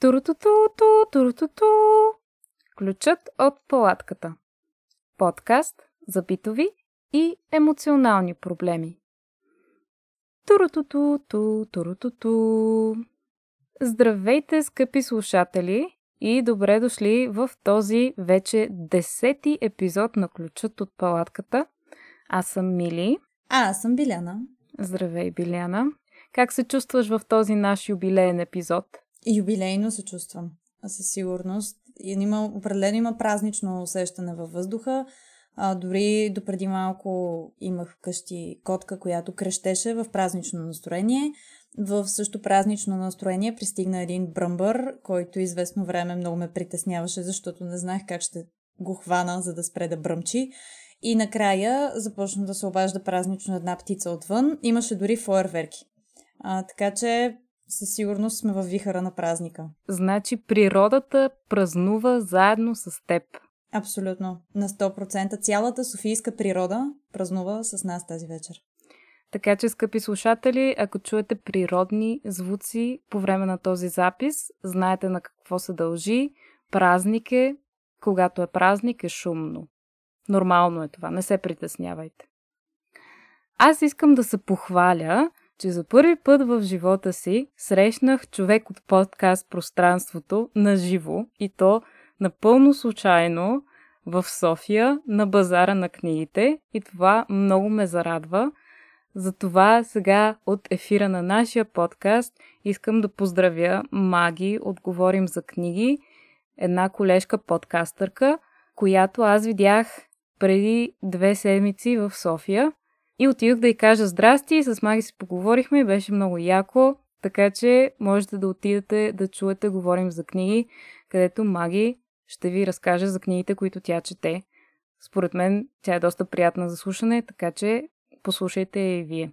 Турутуту, турутуту. Ключът от палатката. Подкаст за битови и емоционални проблеми. Турутуту, турутуту. Здравейте, скъпи слушатели, и добре дошли в този вече десети епизод на Ключът от палатката. Аз съм Мили. А, аз съм Биляна. Здравей, Биляна. Как се чувстваш в този наш юбилеен епизод? Юбилейно се чувствам, със сигурност. И има, определено има празнично усещане във въздуха. А, дори допреди малко имах вкъщи котка, която крещеше в празнично настроение. В също празнично настроение пристигна един бръмбър, който известно време много ме притесняваше, защото не знаех как ще го хвана, за да спре да бръмчи. И накрая започна да се обажда празнично една птица отвън. Имаше дори фойерверки. А, така че със сигурност сме във вихара на празника. Значи природата празнува заедно с теб. Абсолютно. На 100%. Цялата софийска природа празнува с нас тази вечер. Така че, скъпи слушатели, ако чуете природни звуци по време на този запис, знаете на какво се дължи. Празник е, когато е празник, е шумно. Нормално е това, не се притеснявайте. Аз искам да се похваля, че за първи път в живота си срещнах човек от подкаст Пространството на живо и то напълно случайно в София на базара на книгите и това много ме зарадва. Затова сега от ефира на нашия подкаст искам да поздравя Маги от Говорим за книги, една колежка подкастърка, която аз видях преди две седмици в София и отидох да й кажа здрасти, с Маги си поговорихме и беше много яко, така че можете да отидете да чуете Говорим за книги, където Маги ще ви разкаже за книгите, които тя чете. Според мен тя е доста приятна за слушане, така че послушайте и вие.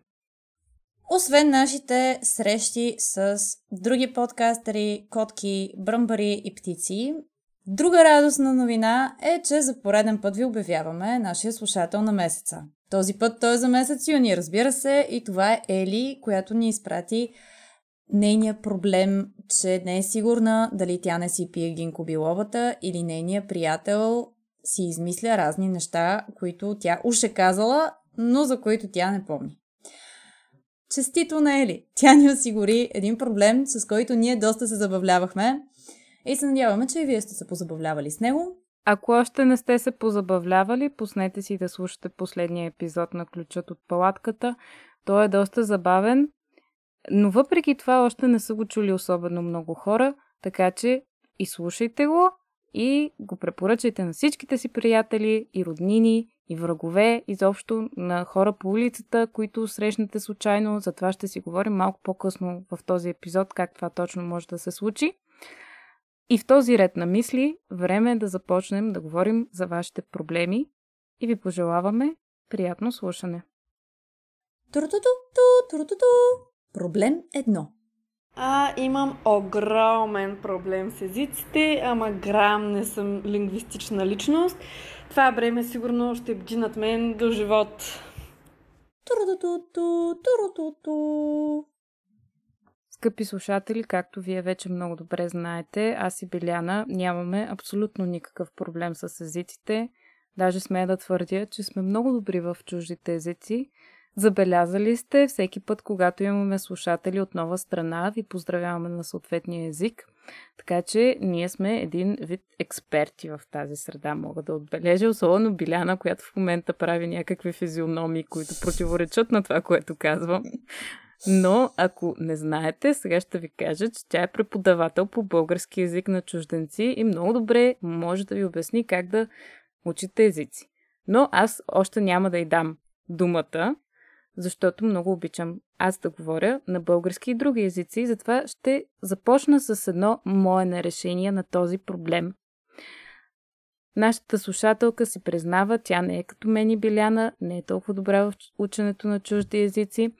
Освен нашите срещи с други подкастери, котки, бръмбари и птици, друга радостна новина е, че за пореден път ви обявяваме нашия слушател на месеца. Този път той е за месец юни, разбира се, и това е Ели, която ни изпрати нейния проблем, че не е сигурна дали тя не си пие гинко биловата или нейният приятел си измисля разни неща, които тя уж е казала, но за които тя не помни. Честито на Ели! Тя ни осигури един проблем, с който ние доста се забавлявахме и се надяваме, че и вие сте се позабавлявали с него. Ако още не сте се позабавлявали, пуснете си да слушате последния епизод на Ключът от палатката. Той е доста забавен, но въпреки това още не са го чули особено много хора, така че изслушайте го и го препоръчайте на всичките си приятели и роднини и врагове, изобщо на хора по улицата, които срещнете случайно. За това ще си говорим малко по-късно в този епизод, как това точно може да се случи. И в този ред на мисли, време е да започнем да говорим за вашите проблеми и ви пожелаваме приятно слушане. Турутуту. Проблем едно. А, имам огромен проблем с езиците, ама грам не съм лингвистична личност. Това бреме сигурно ще бди над мен до живот. Турутуту, турутуту. Скъпи слушатели, както вие вече много добре знаете, аз и Биляна нямаме абсолютно никакъв проблем с езиците. Даже смея да твърдя, че сме много добри в чуждите езици. Забелязали сте, всеки път, когато имаме слушатели от нова страна, ви поздравяваме на съответния език. Така че ние сме един вид експерти в тази среда, мога да отбележа, особено Биляна, която в момента прави някакви физиономии, които противоречат на това, което казвам. Но, ако не знаете, сега ще ви кажа, че тя е преподавател по български язик на чужденци и много добре може да ви обясни как да учите езици. Но аз още няма да й дам думата, защото много обичам аз да говоря на български и други езици и затова ще започна с едно мое нерешение на този проблем. Нашата слушателка си признава, тя не е като мен и Биляна, не е толкова добра в ученето на чужди езици.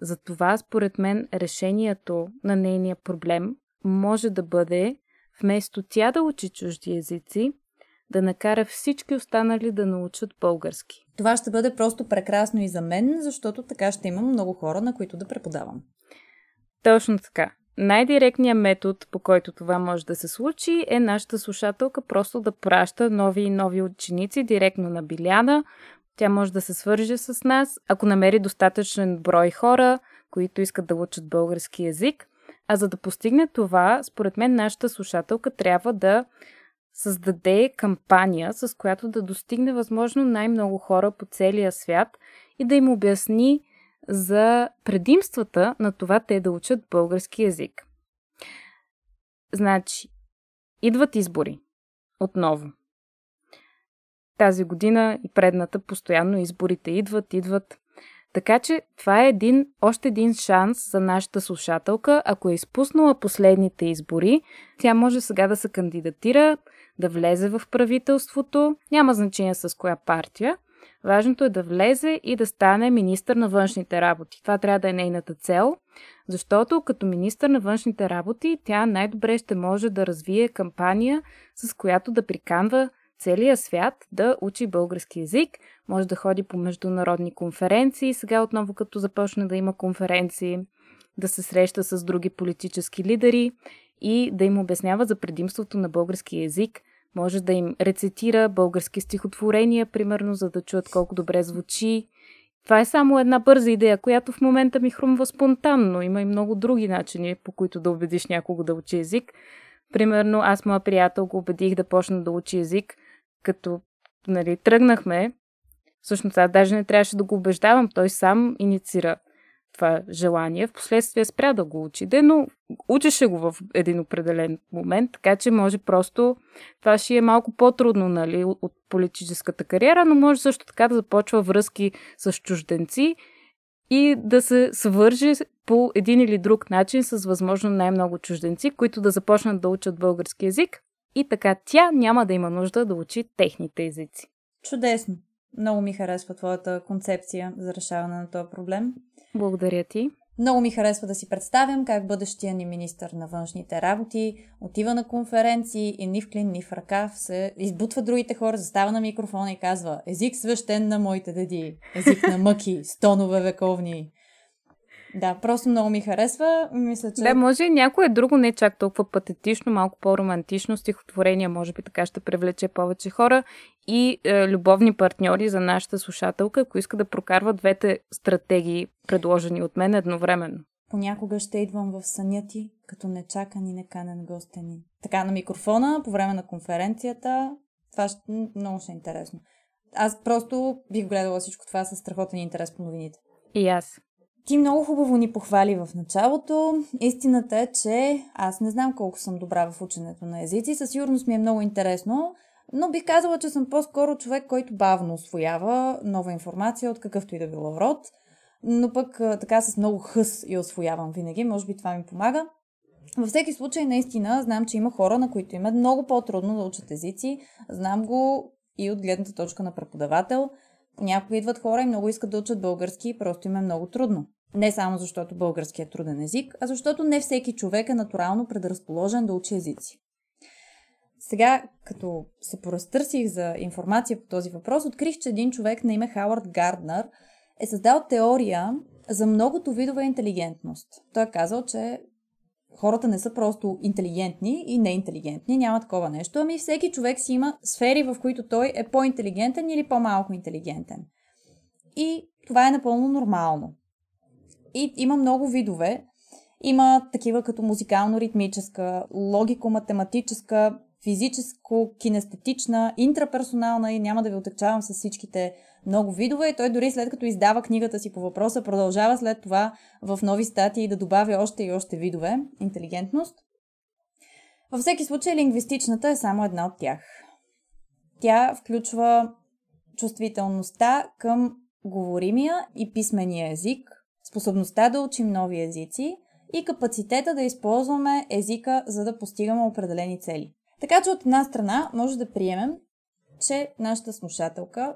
Затова, според мен, решението на нейния проблем може да бъде, вместо тя да учи чужди езици, да накара всички останали да научат български. Това ще бъде просто прекрасно и за мен, защото така ще имам много хора, на които да преподавам. Точно така. най-директният метод, по който това може да се случи, е нашата слушателка просто да праща нови и нови ученици директно на Биляна. Тя може да се свърже с нас, ако намери достатъчен брой хора, които искат да учат български язик. А за да постигне това, според мен нашата слушателка трябва да създаде кампания, с която да достигне възможно най-много хора по целия свят и да им обясни за предимствата на това те да учат български язик. Значи, идват избори. Отново. Тази година и предната постоянно изборите идват, идват. Така че това е един, още един шанс за нашата слушателка. Ако е изпуснала последните избори, тя може сега да се кандидатира, да влезе в правителството. Няма значение с коя партия. Важното е да влезе и да стане министър на външните работи. Това трябва да е нейната цел, защото като министър на външните работи тя най-добре ще може да развие кампания, с която да приканва целия свят да учи български язик, може да ходи по международни конференции, сега отново като започне да има конференции, да се среща с други политически лидери и да им обяснява за предимството на български язик – може да им рецитира български стихотворения, примерно, за да чуят колко добре звучи. Това е само една бърза идея, която в момента ми хрумва спонтанно. Има и много други начини, по които да убедиш някого да учи език. Примерно, аз, моя приятел, го убедих да почне да учи език, като нали, тръгнахме. Всъщност, аз даже не трябваше да го убеждавам. Той сам инициира това желание. Впоследствие спря да го учи, но учеше го в един определен момент, така че може просто това ще е малко по-трудно нали, от политическата кариера, но може също така да започва връзки с чужденци и да се свърже по един или друг начин с възможно най-много чужденци, които да започнат да учат български язик и така тя няма да има нужда да учи техните езици. Чудесно! Много ми харесва твоята концепция за решаване на този проблем. Благодаря ти. Много ми харесва да си представям как бъдещия ни министър на външните работи отива на конференции и ни в клин, ни в ръкав се избутва другите хора, застава на микрофона и казва език свещен на моите деди, език на мъки, стонове вековни. Да, просто много ми харесва. Мисля, че... Да, може и някое друго, не чак толкова патетично, малко по-романтично стихотворение, може би така ще привлече повече хора и е, любовни партньори за нашата слушателка, ако иска да прокарва двете стратегии, предложени от мен едновременно. Понякога ще идвам в съня ти, като нечакан и неканен гостенин. Така на микрофона, по време на конференцията, това ще, много ще е интересно. Аз просто бих гледала всичко това с страхотен интерес по новините. И аз. Ти много хубаво ни похвали в началото. Истината е, че аз не знам колко съм добра в ученето на езици. Със сигурност ми е много интересно, но бих казала, че съм по-скоро човек, който бавно освоява нова информация от какъвто и да било род. Но пък така с много хъс и освоявам винаги. Може би това ми помага. Във всеки случай, наистина, знам, че има хора, на които им е много по-трудно да учат езици. Знам го и от гледната точка на преподавател. Понякога идват хора и много искат да учат български просто им е много трудно. Не само защото български е труден език, а защото не всеки човек е натурално предразположен да учи езици. Сега, като се поразтърсих за информация по този въпрос, открих, че един човек на име Хауърд Гарднер е създал теория за многото видове интелигентност. Той е казал, че хората не са просто интелигентни и неинтелигентни, няма такова нещо, ами всеки човек си има сфери, в които той е по-интелигентен или по-малко интелигентен. И това е напълно нормално. И има много видове. Има такива като музикално-ритмическа, логико-математическа, физическо-кинестетична, интраперсонална и няма да ви отекчавам с всичките много видове. И той дори след като издава книгата си по въпроса, продължава след това в нови статии да добавя още и още видове интелигентност. Във всеки случай, лингвистичната е само една от тях. Тя включва чувствителността към говоримия и писмения език, способността да учим нови езици и капацитета да използваме езика, за да постигаме определени цели. Така че от една страна може да приемем, че нашата слушателка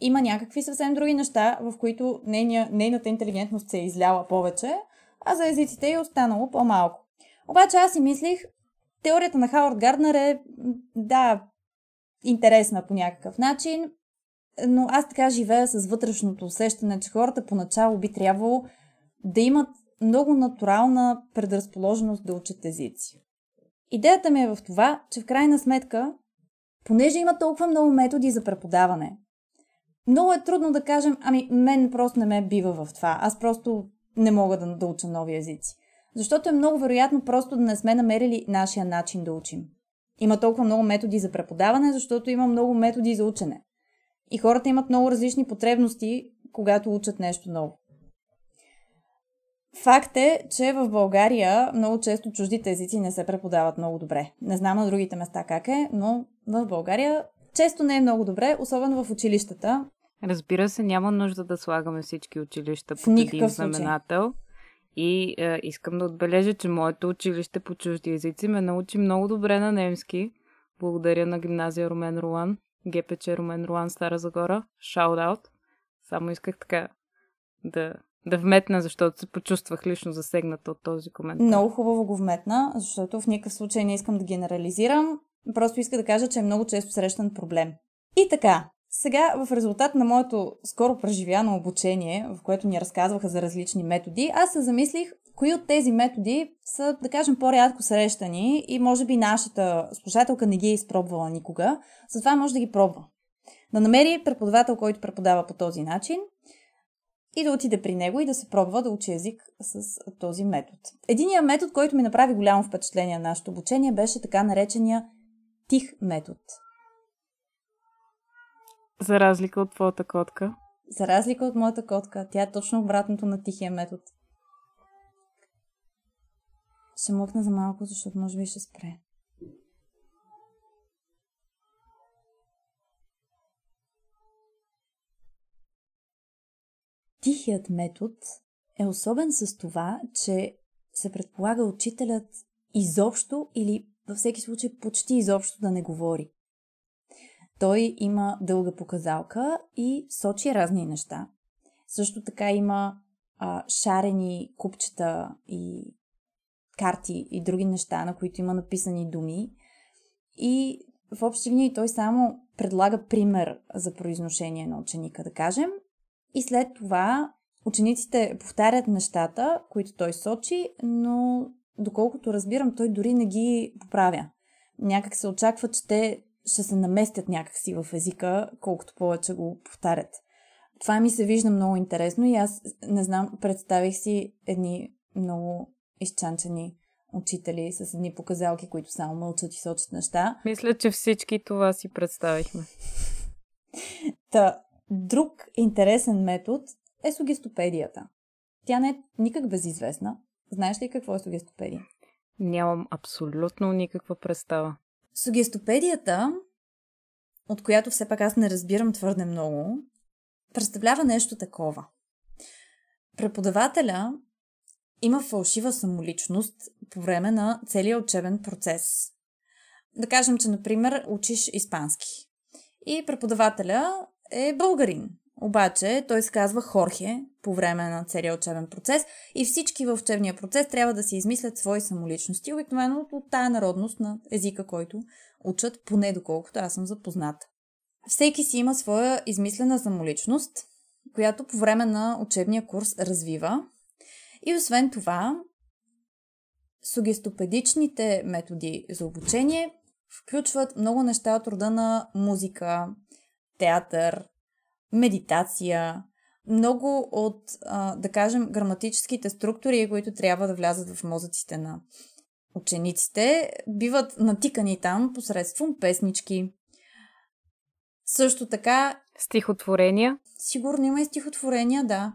има някакви съвсем други неща, в които нейния, нейната интелигентност се е изляла повече, а за езиците е останало по-малко. Обаче аз си мислих, теорията на Хауърд Гарднер е, да, интересна по някакъв начин, но аз така живея с вътрешното усещане, че хората поначало би трябвало да имат много натурална предразположеност да учат езици. Идеята ми е в това, че в крайна сметка, понеже има толкова много методи за преподаване, много е трудно да кажем, ами мен просто не ме бива в това. Аз просто не мога да, да уча нови езици. Защото е много вероятно просто да не сме намерили нашия начин да учим. Има толкова много методи за преподаване, защото има много методи за учене. И хората имат много различни потребности, когато учат нещо ново. Факт е, че в България много често чуждите езици не се преподават много добре. Не знам на другите места как е, но в България често не е много добре, особено в училищата. Разбира се, няма нужда да слагаме всички училища под един знаменател. И е, искам да отбележа, че моето училище по чужди езици ме научи много добре на немски. Благодаря на гимназия Румен Ролан, ГПЧ Румен Ролан Стара Загора. Shout out. Само исках така да, да вметна, защото се почувствах лично засегната от този коментар. Много хубаво го вметна, защото в никакъв случай не искам да генерализирам. Просто иска да кажа, че е много често срещан проблем. И така, сега, в резултат на моето скоро преживяно обучение, в което ни разказваха за различни методи, аз се замислих кои от тези методи са, да кажем, по-рядко срещани и може би нашата слушателка не ги е изпробвала никога, затова може да ги пробва. Да намери преподавател, който преподава по този начин и да отиде при него и да се пробва да учи език с този метод. Единият метод, който ми направи голямо впечатление на нашето обучение, беше така наречения тих метод – за разлика от твоята котка. За разлика от моята котка. Тя е точно обратното на тихия метод. Ще мъкна за малко, защото може би ще спре. Тихият метод е особен с това, че се предполага учителят изобщо или във всеки случай почти изобщо да не говори. Той има дълга показалка и сочи разни неща. Също така има а, шарени купчета и карти и други неща, на които има написани думи. И в общи линии той само предлага пример за произношение на ученика, да кажем. И след това учениците повтарят нещата, които той сочи, но доколкото разбирам, той дори не ги поправя. Някак се очаква, че те ще се наместят някакси в езика, колкото повече го повтарят. Това ми се вижда много интересно и аз не знам, представих си едни много изчанчени учители с едни показалки, които само мълчат и сочат неща. Мисля, че всички това си представихме. Та, друг интересен метод е сугестопедията. Тя не е никак безизвестна. Знаеш ли какво е сугестопедия? Нямам абсолютно никаква представа. Сугестопедията, от която все пак аз не разбирам твърде много, представлява нещо такова. Преподавателя има фалшива самоличност по време на целия учебен процес. Да кажем, че, например, учиш испански. И преподавателя е българин. Обаче той се казва Хорхе по време на целия учебен процес и всички в учебния процес трябва да си измислят свои самоличности, обикновено от тая народност на езика, който учат, поне доколкото аз съм запозната. Всеки си има своя измислена самоличност, която по време на учебния курс развива. И освен това, сугестопедичните методи за обучение включват много неща от рода на музика, театър, медитация, много от, а, да кажем, граматическите структури, които трябва да влязат в мозъците на учениците, биват натикани там посредством песнички. Също така... Стихотворения? Сигурно има и стихотворения, да.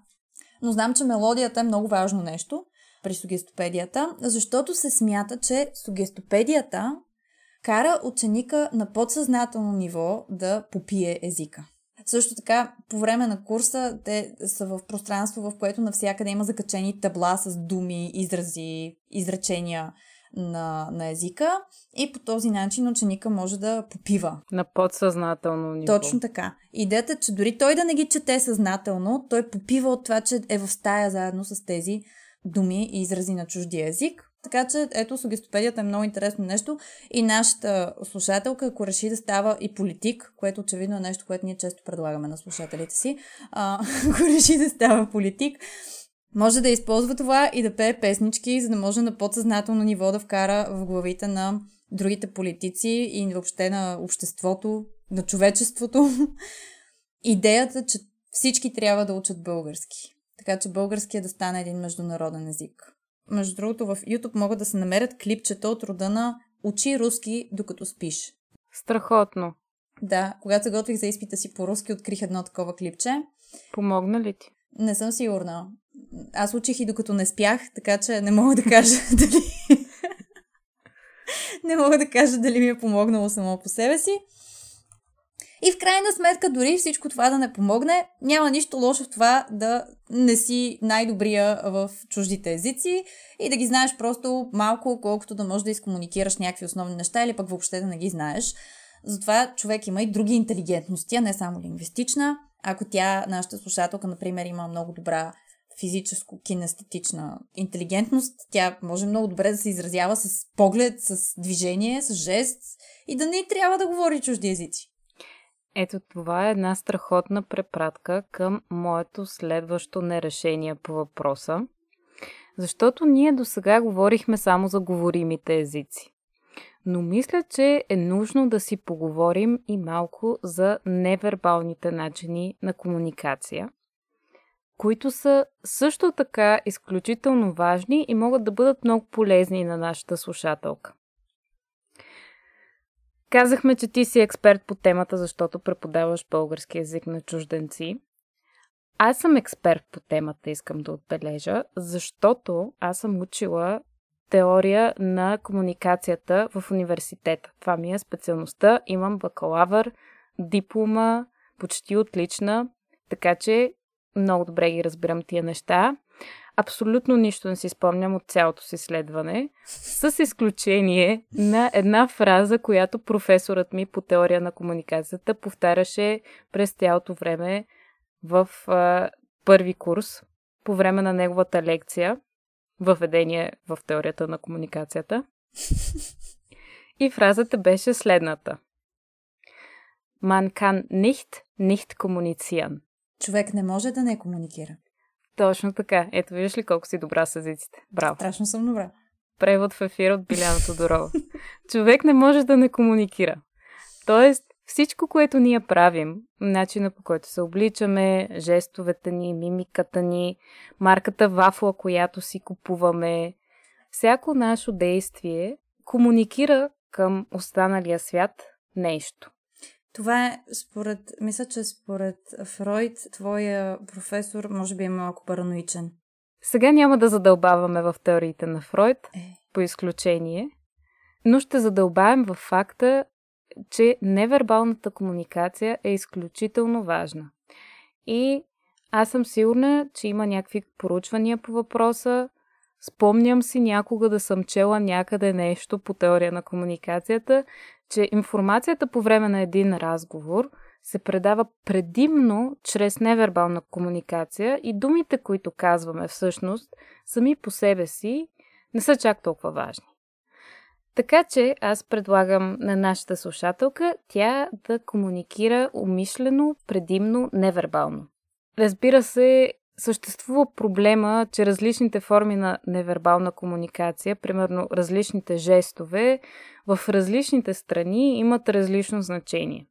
Но знам, че мелодията е много важно нещо при сугестопедията, защото се смята, че сугестопедията кара ученика на подсъзнателно ниво да попие езика. Също така, по време на курса, те са в пространство, в което навсякъде има закачени табла с думи, изрази, изречения на, на езика и по този начин ученика може да попива. На подсъзнателно ниво. Точно така. Идеята е, че дори той да не ги чете съзнателно, той попива от това, че е в стая заедно с тези думи и изрази на чуждия език. Така че, ето, сугестопедията е много интересно нещо и нашата слушателка, ако реши да става и политик, което очевидно е нещо, което ние често предлагаме на слушателите си, а, ако реши да става политик, Може да използва това и да пее песнички, за да може на подсъзнателно ниво да вкара в главите на другите политици и въобще на обществото, на човечеството. Идеята, че всички трябва да учат български. Така че българския да стане един международен език. Между другото, в YouTube могат да се намерят клипчета от рода на Учи руски, докато спиш. Страхотно. Да, когато се готвих за изпита си по руски, открих едно такова клипче. Помогна ли ти? Не съм сигурна. Аз учих и докато не спях, така че не мога да кажа дали... не мога да кажа дали ми е помогнало само по себе си. И в крайна сметка, дори всичко това да не помогне, няма нищо лошо в това да не си най-добрия в чуждите езици и да ги знаеш просто малко, колкото да можеш да изкомуникираш някакви основни неща или пък въобще да не ги знаеш. Затова човек има и други интелигентности, а не само лингвистична. Ако тя, нашата слушателка, например, има много добра физическо-кинестетична интелигентност, тя може много добре да се изразява с поглед, с движение, с жест и да не трябва да говори чужди езици. Ето това е една страхотна препратка към моето следващо нерешение по въпроса. Защото ние до сега говорихме само за говоримите езици. Но мисля, че е нужно да си поговорим и малко за невербалните начини на комуникация, които са също така изключително важни и могат да бъдат много полезни на нашата слушателка. Казахме, че ти си експерт по темата, защото преподаваш български язик на чужденци. Аз съм експерт по темата, искам да отбележа, защото аз съм учила теория на комуникацията в университета. Това ми е специалността. Имам бакалавър, диплома, почти отлична, така че много добре ги разбирам тия неща. Абсолютно нищо не си спомням от цялото си следване, с изключение на една фраза, която професорът ми по теория на комуникацията повтаряше през цялото време в а, първи курс, по време на неговата лекция, въведение в теорията на комуникацията. И фразата беше следната. Man kann nicht nicht kommunizieren. Човек не може да не комуникира. Точно така. Ето, виждаш ли колко си добра с езиците. Браво. Страшно съм добра. Превод в ефир от Биляна Тодорова. Човек не може да не комуникира. Тоест, всичко, което ние правим, начина по който се обличаме, жестовете ни, мимиката ни, марката вафла, която си купуваме, всяко наше действие комуникира към останалия свят нещо. Това е според, мисля, че според Фройд, твоя професор може би е малко параноичен. Сега няма да задълбаваме в теориите на Фройд, Е. по изключение, но ще задълбаем в факта, че невербалната комуникация е изключително важна. И аз съм сигурна, че има някакви поручвания по въпроса. Спомням си някога да съм чела някъде нещо по теория на комуникацията, че информацията по време на един разговор се предава предимно чрез невербална комуникация и думите, които казваме всъщност, сами по себе си не са чак толкова важни. Така че аз предлагам на нашата слушателка тя да комуникира умишлено, предимно, невербално. Разбира се, съществува проблема, че различните форми на невербална комуникация, примерно различните жестове, в различните страни имат различно значение.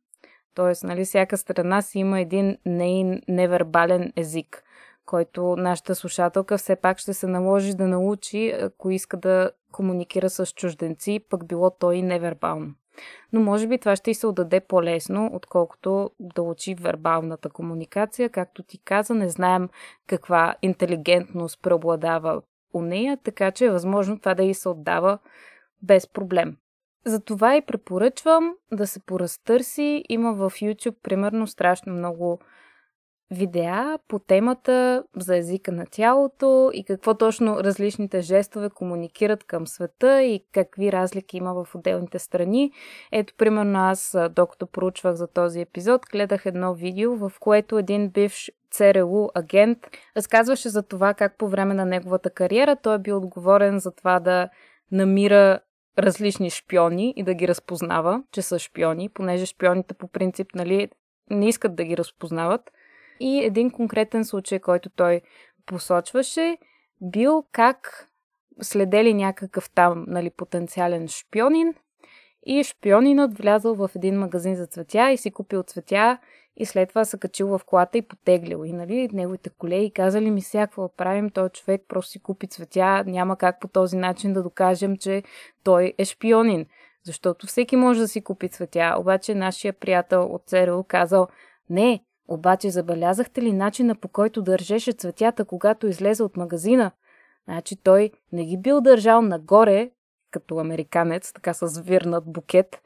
Тоест, нали, всяка страна си има един не- невербален език, който нашата слушателка все пак ще се наложи да научи, ако иска да комуникира с чужденци, пък било то и невербално. Но може би това ще й се отдаде по-лесно, отколкото да учи вербалната комуникация. Както ти каза, не знаем каква интелигентност преобладава у нея, така че е възможно това да й се отдава без проблем. Затова и препоръчвам да се поразтърси. Има в YouTube примерно страшно много видеа по темата за езика на тялото и какво точно различните жестове комуникират към света и какви разлики има в отделните страни. Ето, примерно аз, докато проучвах за този епизод, гледах едно видео, в което един бивш ЦРУ агент разказваше за това как по време на неговата кариера той е бил отговорен за това да намира различни шпиони и да ги разпознава, че са шпиони, понеже шпионите по принцип нали, не искат да ги разпознават. И един конкретен случай, който той посочваше бил как следели някакъв там нали, потенциален шпионин и шпионинът влязъл в един магазин за цветя и си купил цветя и след това се качил в колата и потеглил. И нали, неговите колеги казали ми сега какво правим, той човек просто си купи цветя, няма как по този начин да докажем, че той е шпионин. Защото всеки може да си купи цветя, обаче нашия приятел от ЦРУ казал, не, обаче забелязахте ли начина по който държеше цветята, когато излезе от магазина? Значи той не ги бил държал нагоре, като американец, така с вирнат букет,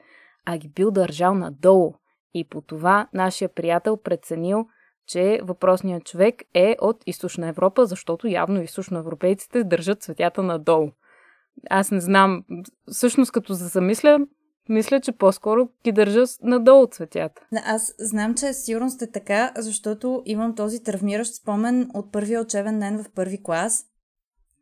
а ги бил държал надолу. И по това нашия приятел преценил, че въпросният човек е от източна Европа, защото явно източноевропейците държат цветята надолу. Аз не знам, всъщност като се замисля, мисля, че по-скоро ги държа надолу цветята. Аз знам, че сигурно сте така, защото имам този травмиращ спомен от първия учебен ден в първи клас,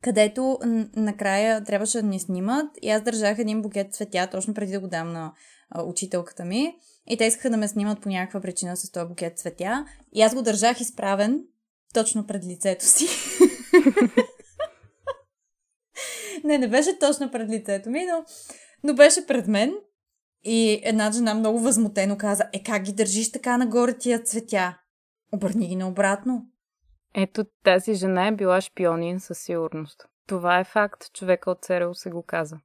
където накрая трябваше да ни снимат и аз държах един букет цветя точно преди да го дам на а, учителката ми. И те искаха да ме снимат по някаква причина с този букет цветя. И аз го държах изправен точно пред лицето си. не, не беше точно пред лицето ми, но, но беше пред мен. И една жена много възмутено каза, е как ги държиш така нагоре тия цветя? Обърни ги наобратно. Ето тази жена е била шпионин със сигурност. Това е факт, човека от ЦРУ се го каза.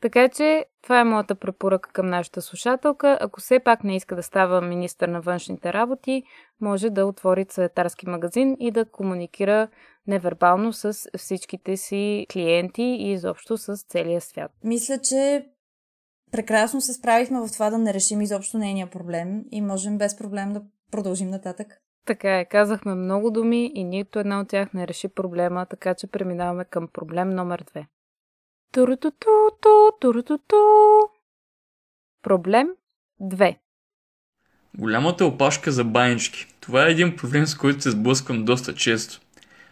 Така че това е моята препоръка към нашата слушателка. Ако все пак не иска да става министър на външните работи, може да отвори цветарски магазин и да комуникира невербално с всичките си клиенти и изобщо с целия свят. Мисля, че прекрасно се справихме в това да не решим изобщо нейния проблем и можем без проблем да продължим нататък. Така е, казахме много думи и нито една от тях не реши проблема, така че преминаваме към проблем номер две. Турутуту, турутуту. Проблем 2. Голямата опашка за банички. Това е един проблем, с който се сблъсквам доста често.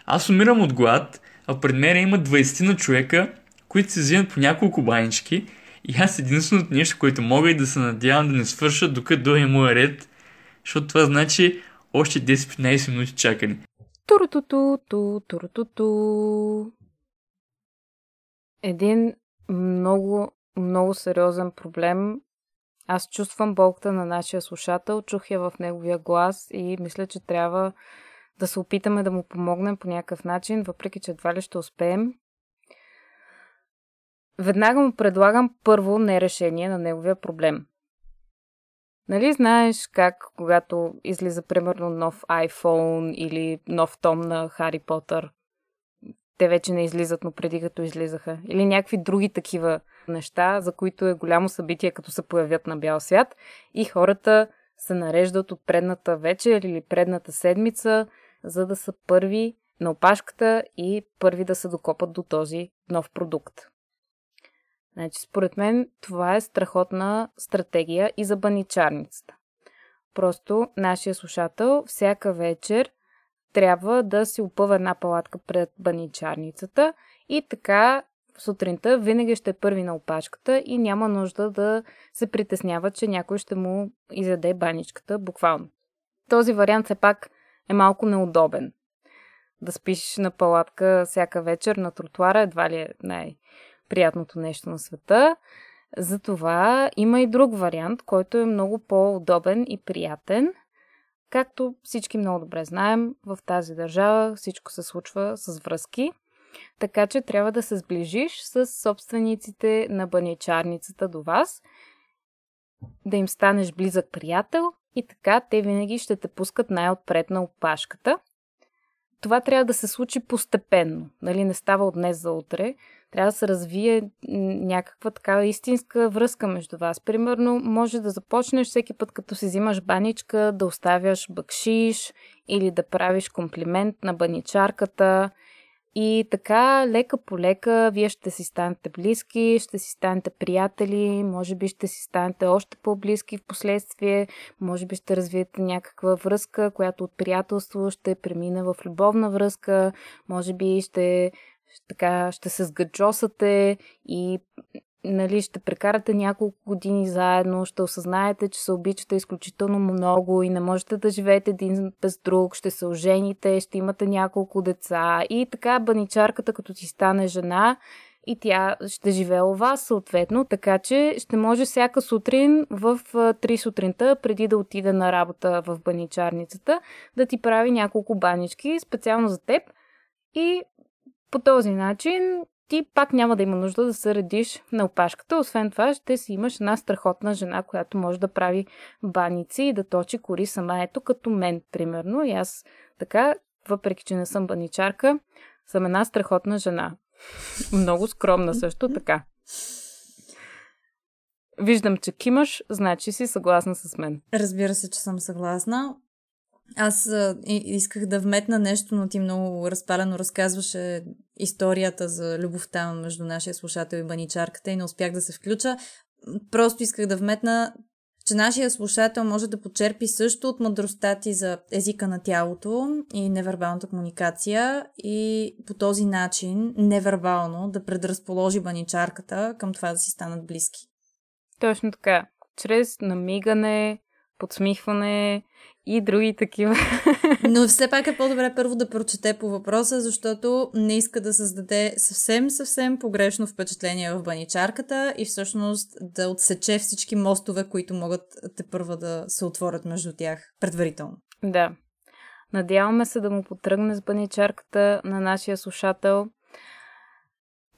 Аз умирам от глад, а пред мен има 20 на човека, които се взимат по няколко банички и аз единственото нещо, което мога и да се надявам да не свърша, докато дойде моя ред, защото това значи още 10-15 минути чакане. Турутуту, турутуту. Един много, много сериозен проблем. Аз чувствам болката на нашия слушател, чух я в неговия глас и мисля, че трябва да се опитаме да му помогнем по някакъв начин, въпреки че едва ли ще успеем. Веднага му предлагам първо не решение на неговия проблем. Нали знаеш как, когато излиза примерно нов iPhone или нов том на Хари Потър, те вече не излизат, но преди като излизаха. Или някакви други такива неща, за които е голямо събитие, като се появят на бял свят и хората се нареждат от предната вечер или предната седмица, за да са първи на опашката и първи да се докопат до този нов продукт. Значи, според мен това е страхотна стратегия и за баничарницата. Просто нашия слушател всяка вечер трябва да си опъва една палатка пред баничарницата и така сутринта винаги ще е първи на опашката и няма нужда да се притеснява, че някой ще му изяде баничката буквално. Този вариант все пак е малко неудобен. Да спиш на палатка всяка вечер на тротуара едва ли е най-приятното нещо на света. Затова има и друг вариант, който е много по-удобен и приятен – Както всички много добре знаем, в тази държава всичко се случва с връзки, така че трябва да се сближиш с собствениците на баничарницата до вас, да им станеш близък приятел и така те винаги ще те пускат най-отпред на опашката. Това трябва да се случи постепенно, нали? Не става от днес за утре трябва да се развие някаква такава истинска връзка между вас. Примерно, може да започнеш всеки път, като си взимаш баничка, да оставяш бъкшиш или да правиш комплимент на баничарката. И така, лека по лека, вие ще си станете близки, ще си станете приятели, може би ще си станете още по-близки в последствие, може би ще развиете някаква връзка, която от приятелство ще премине в любовна връзка, може би ще така ще се сгъджосате и нали, ще прекарате няколко години заедно, ще осъзнаете, че се обичате изключително много и не можете да живеете един без друг, ще се ожените, ще имате няколко деца и така баничарката, като ти стане жена, и тя ще живее у вас съответно, така че ще може всяка сутрин в 3 сутринта, преди да отиде на работа в баничарницата, да ти прави няколко банички специално за теб и по този начин ти пак няма да има нужда да се редиш на опашката. Освен това, ще си имаш една страхотна жена, която може да прави баници и да точи кори сама. Ето като мен, примерно. И аз така, въпреки че не съм баничарка, съм една страхотна жена. Много скромна също така. Виждам, че кимаш, значи си съгласна с мен. Разбира се, че съм съгласна. Аз исках да вметна нещо, но ти много разпалено разказваше историята за любовта между нашия слушател и баничарката и не успях да се включа. Просто исках да вметна, че нашия слушател може да почерпи също от мъдростта ти за езика на тялото и невербалната комуникация и по този начин невербално да предразположи баничарката към това да си станат близки. Точно така. Чрез намигане, подсмихване и други такива. Но все пак е по-добре първо да прочете по въпроса, защото не иска да създаде съвсем, съвсем погрешно впечатление в баничарката и всъщност да отсече всички мостове, които могат те първа да се отворят между тях предварително. Да. Надяваме се да му потръгне с баничарката на нашия слушател.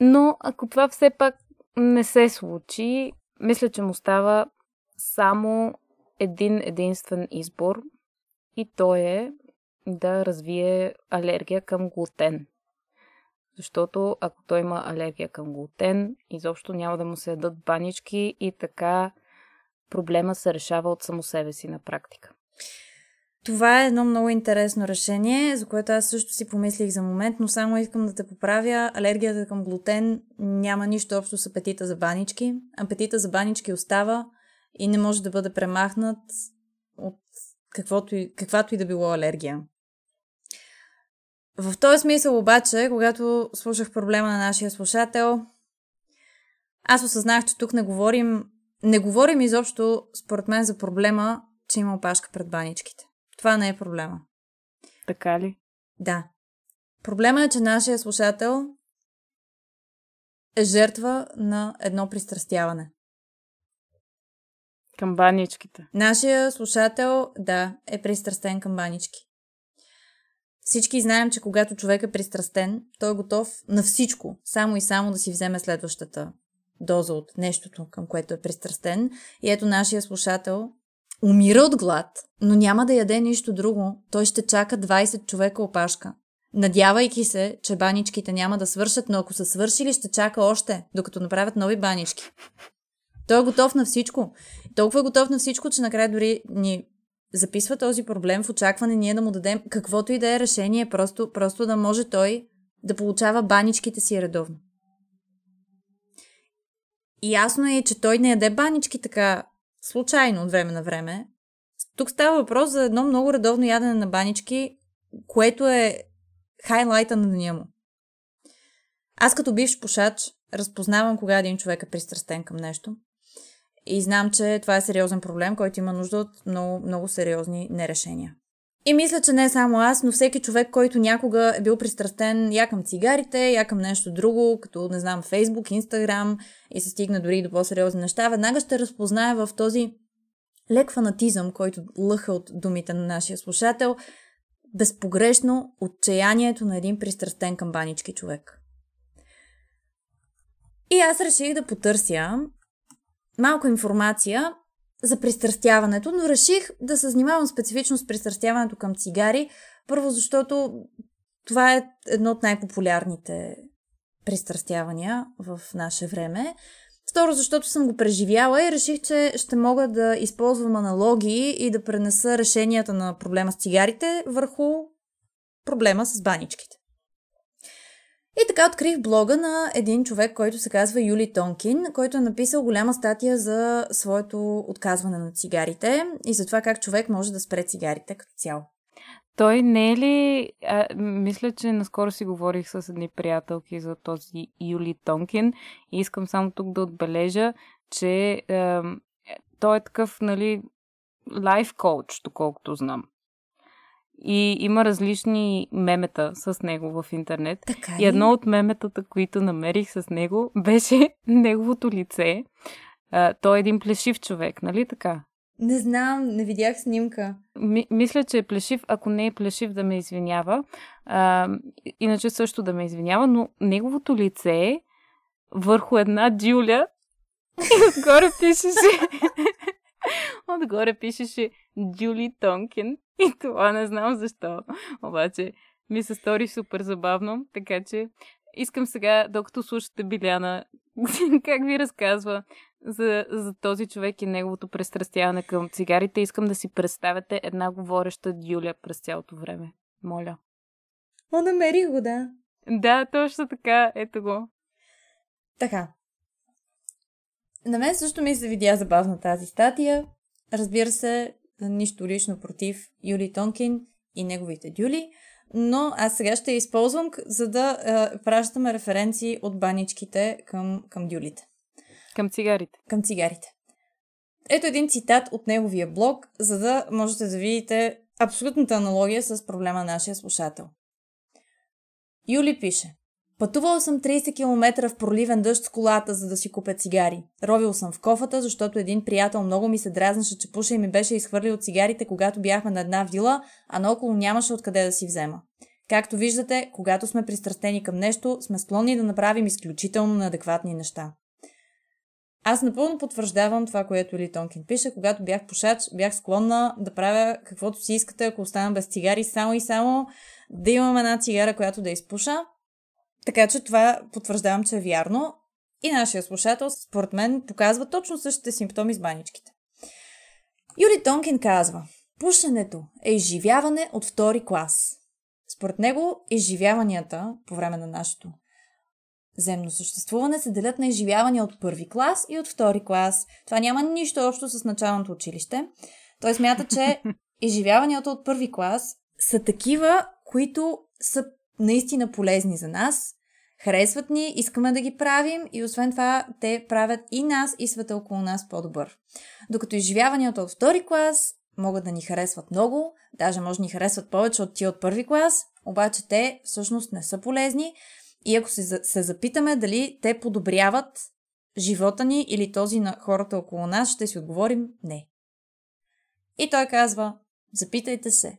Но ако това все пак не се случи, мисля, че му става само един единствен избор и то е да развие алергия към глутен. Защото ако той има алергия към глутен, изобщо няма да му се ядат банички и така проблема се решава от само себе си на практика. Това е едно много интересно решение, за което аз също си помислих за момент, но само искам да те поправя. Алергията към глутен няма нищо общо с апетита за банички. Апетита за банички остава, и не може да бъде премахнат от каквото и, каквато и да било алергия. В този смисъл обаче, когато слушах проблема на нашия слушател, аз осъзнах, че тук не говорим, не говорим изобщо, според мен, за проблема, че има опашка пред баничките. Това не е проблема. Така ли? Да. Проблема е, че нашия слушател е жертва на едно пристрастяване. Към баничките. Нашия слушател, да, е пристрастен към банички. Всички знаем, че когато човек е пристрастен, той е готов на всичко, само и само да си вземе следващата доза от нещото, към което е пристрастен. И ето нашия слушател умира от глад, но няма да яде нищо друго. Той ще чака 20 човека опашка. Надявайки се, че баничките няма да свършат, но ако са свършили, ще чака още, докато направят нови банички. Той е готов на всичко. Толкова е готов на всичко, че накрая дори ни записва този проблем в очакване ние да му дадем каквото и да е решение, просто, просто да може той да получава баничките си редовно. И ясно е, че той не яде банички така случайно от време на време. Тук става въпрос за едно много редовно ядене на банички, което е хайлайта на деня му. Аз като бивш пушач разпознавам кога един човек е пристрастен към нещо. И знам, че това е сериозен проблем, който има нужда от много, много сериозни нерешения. И мисля, че не само аз, но всеки човек, който някога е бил пристрастен я към цигарите, я към нещо друго, като, не знам, Фейсбук, Инстаграм и се стигна дори до по-сериозни неща, веднага ще разпознае в този лек фанатизъм, който лъха от думите на нашия слушател, безпогрешно отчаянието на един пристрастен към банички човек. И аз реших да потърся малко информация за пристрастяването, но реших да се занимавам специфично с пристрастяването към цигари. Първо, защото това е едно от най-популярните пристрастявания в наше време. Второ, защото съм го преживяла и реших, че ще мога да използвам аналогии и да пренеса решенията на проблема с цигарите върху проблема с баничките. И така открих блога на един човек, който се казва Юли Тонкин, който е написал голяма статия за своето отказване на цигарите и за това как човек може да спре цигарите като цяло. Той не е ли... А, мисля, че наскоро си говорих с едни приятелки за този Юли Тонкин и искам само тук да отбележа, че е, той е такъв, нали, лайф коуч, доколкото знам. И има различни мемета с него в интернет. Така И едно от меметата, които намерих с него, беше неговото лице. А, той е един плешив човек, нали така? Не знам, не видях снимка. Ми, мисля, че е плешив. Ако не е плешив, да ме извинява. А, иначе също да ме извинява, но неговото лице е върху една дюля и отгоре пишеше отгоре пишеше Джули Тонкин и това не знам защо. Обаче ми се стори супер забавно, така че искам сега, докато слушате Биляна, как ви разказва за, за този човек и неговото престрастяване към цигарите, искам да си представяте една говореща Дюля през цялото време. Моля. О, намерих го, да. Да, точно така. Ето го. Така. На мен също ми се видя забавна тази статия. Разбира се, нищо лично против Юли Тонкин и неговите дюли, но аз сега ще използвам, за да е, пращаме референции от баничките към, към дюлите. Към цигарите. Към цигарите. Ето един цитат от неговия блог, за да можете да видите абсолютната аналогия с проблема на нашия слушател. Юли пише Пътувал съм 30 км в проливен дъжд с колата, за да си купя цигари. Ровил съм в кофата, защото един приятел много ми се дразнаше, че пуша и ми беше изхвърлил цигарите, когато бяхме на една вила, а наоколо нямаше откъде да си взема. Както виждате, когато сме пристрастени към нещо, сме склонни да направим изключително неадекватни неща. Аз напълно потвърждавам това, което Ли Тонкин пише. Когато бях пушач, бях склонна да правя каквото си искате, ако остана без цигари, само и само да имам една цигара, която да изпуша. Така че това потвърждавам, че е вярно. И нашия слушател, според мен, показва точно същите симптоми с баничките. Юли Тонкин казва, пушенето е изживяване от втори клас. Според него, изживяванията по време на нашето земно съществуване се делят на изживявания от първи клас и от втори клас. Това няма нищо общо с началното училище. Той смята, че изживяванията от първи клас са такива, които са наистина полезни за нас, харесват ни, искаме да ги правим и освен това те правят и нас и света около нас по-добър. Докато изживяванията от втори клас могат да ни харесват много, даже може да ни харесват повече от тия от първи клас, обаче те всъщност не са полезни и ако се, се запитаме дали те подобряват живота ни или този на хората около нас, ще си отговорим не. И той казва, запитайте се,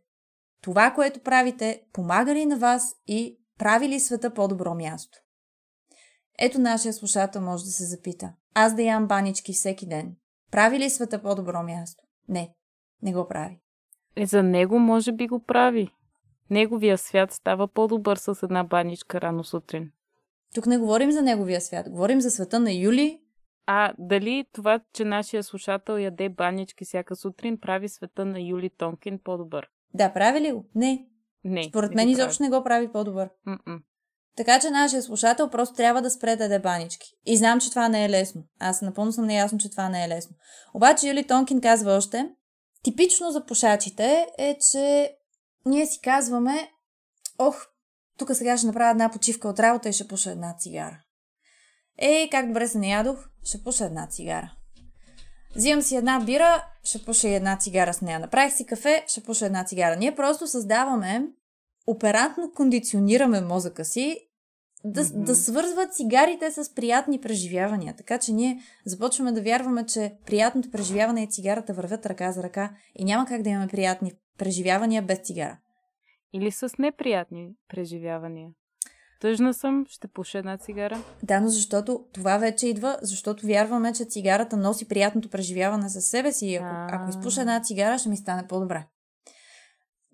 това, което правите, помага ли на вас и прави ли света по-добро място? Ето нашия слушател може да се запита. Аз да ям банички всеки ден. Прави ли света по-добро място? Не, не го прави. Е, за него може би го прави. Неговия свят става по-добър с една баничка рано сутрин. Тук не говорим за неговия свят, говорим за света на Юли. А дали това, че нашия слушател яде банички всяка сутрин, прави света на Юли Тонкин по-добър? Да, прави ли го? Не. Не. Според мен изобщо не го прави по-добър. Mm-mm. Така че нашия слушател просто трябва да спре да банички. И знам, че това не е лесно. Аз напълно съм неясно, че това не е лесно. Обаче Юли Тонкин казва още, типично за пушачите е, че ние си казваме, ох, тук сега ще направя една почивка от работа и ще пуша една цигара. Ей, как добре се не ядох, ще пуша една цигара. Взимам си една бира, ще пуша и една цигара с нея. Направих си кафе, ще пуша една цигара. Ние просто създаваме, оператно кондиционираме мозъка си да, mm-hmm. да свързва цигарите с приятни преживявания. Така че ние започваме да вярваме, че приятното преживяване и цигарата вървят ръка за ръка и няма как да имаме приятни преживявания без цигара. Или с неприятни преживявания. Тъжна съм, ще пуша една цигара. Да, но защото това вече идва, защото вярваме, че цигарата носи приятното преживяване за себе си и ако, ако изпуша една цигара, ще ми стане по-добре.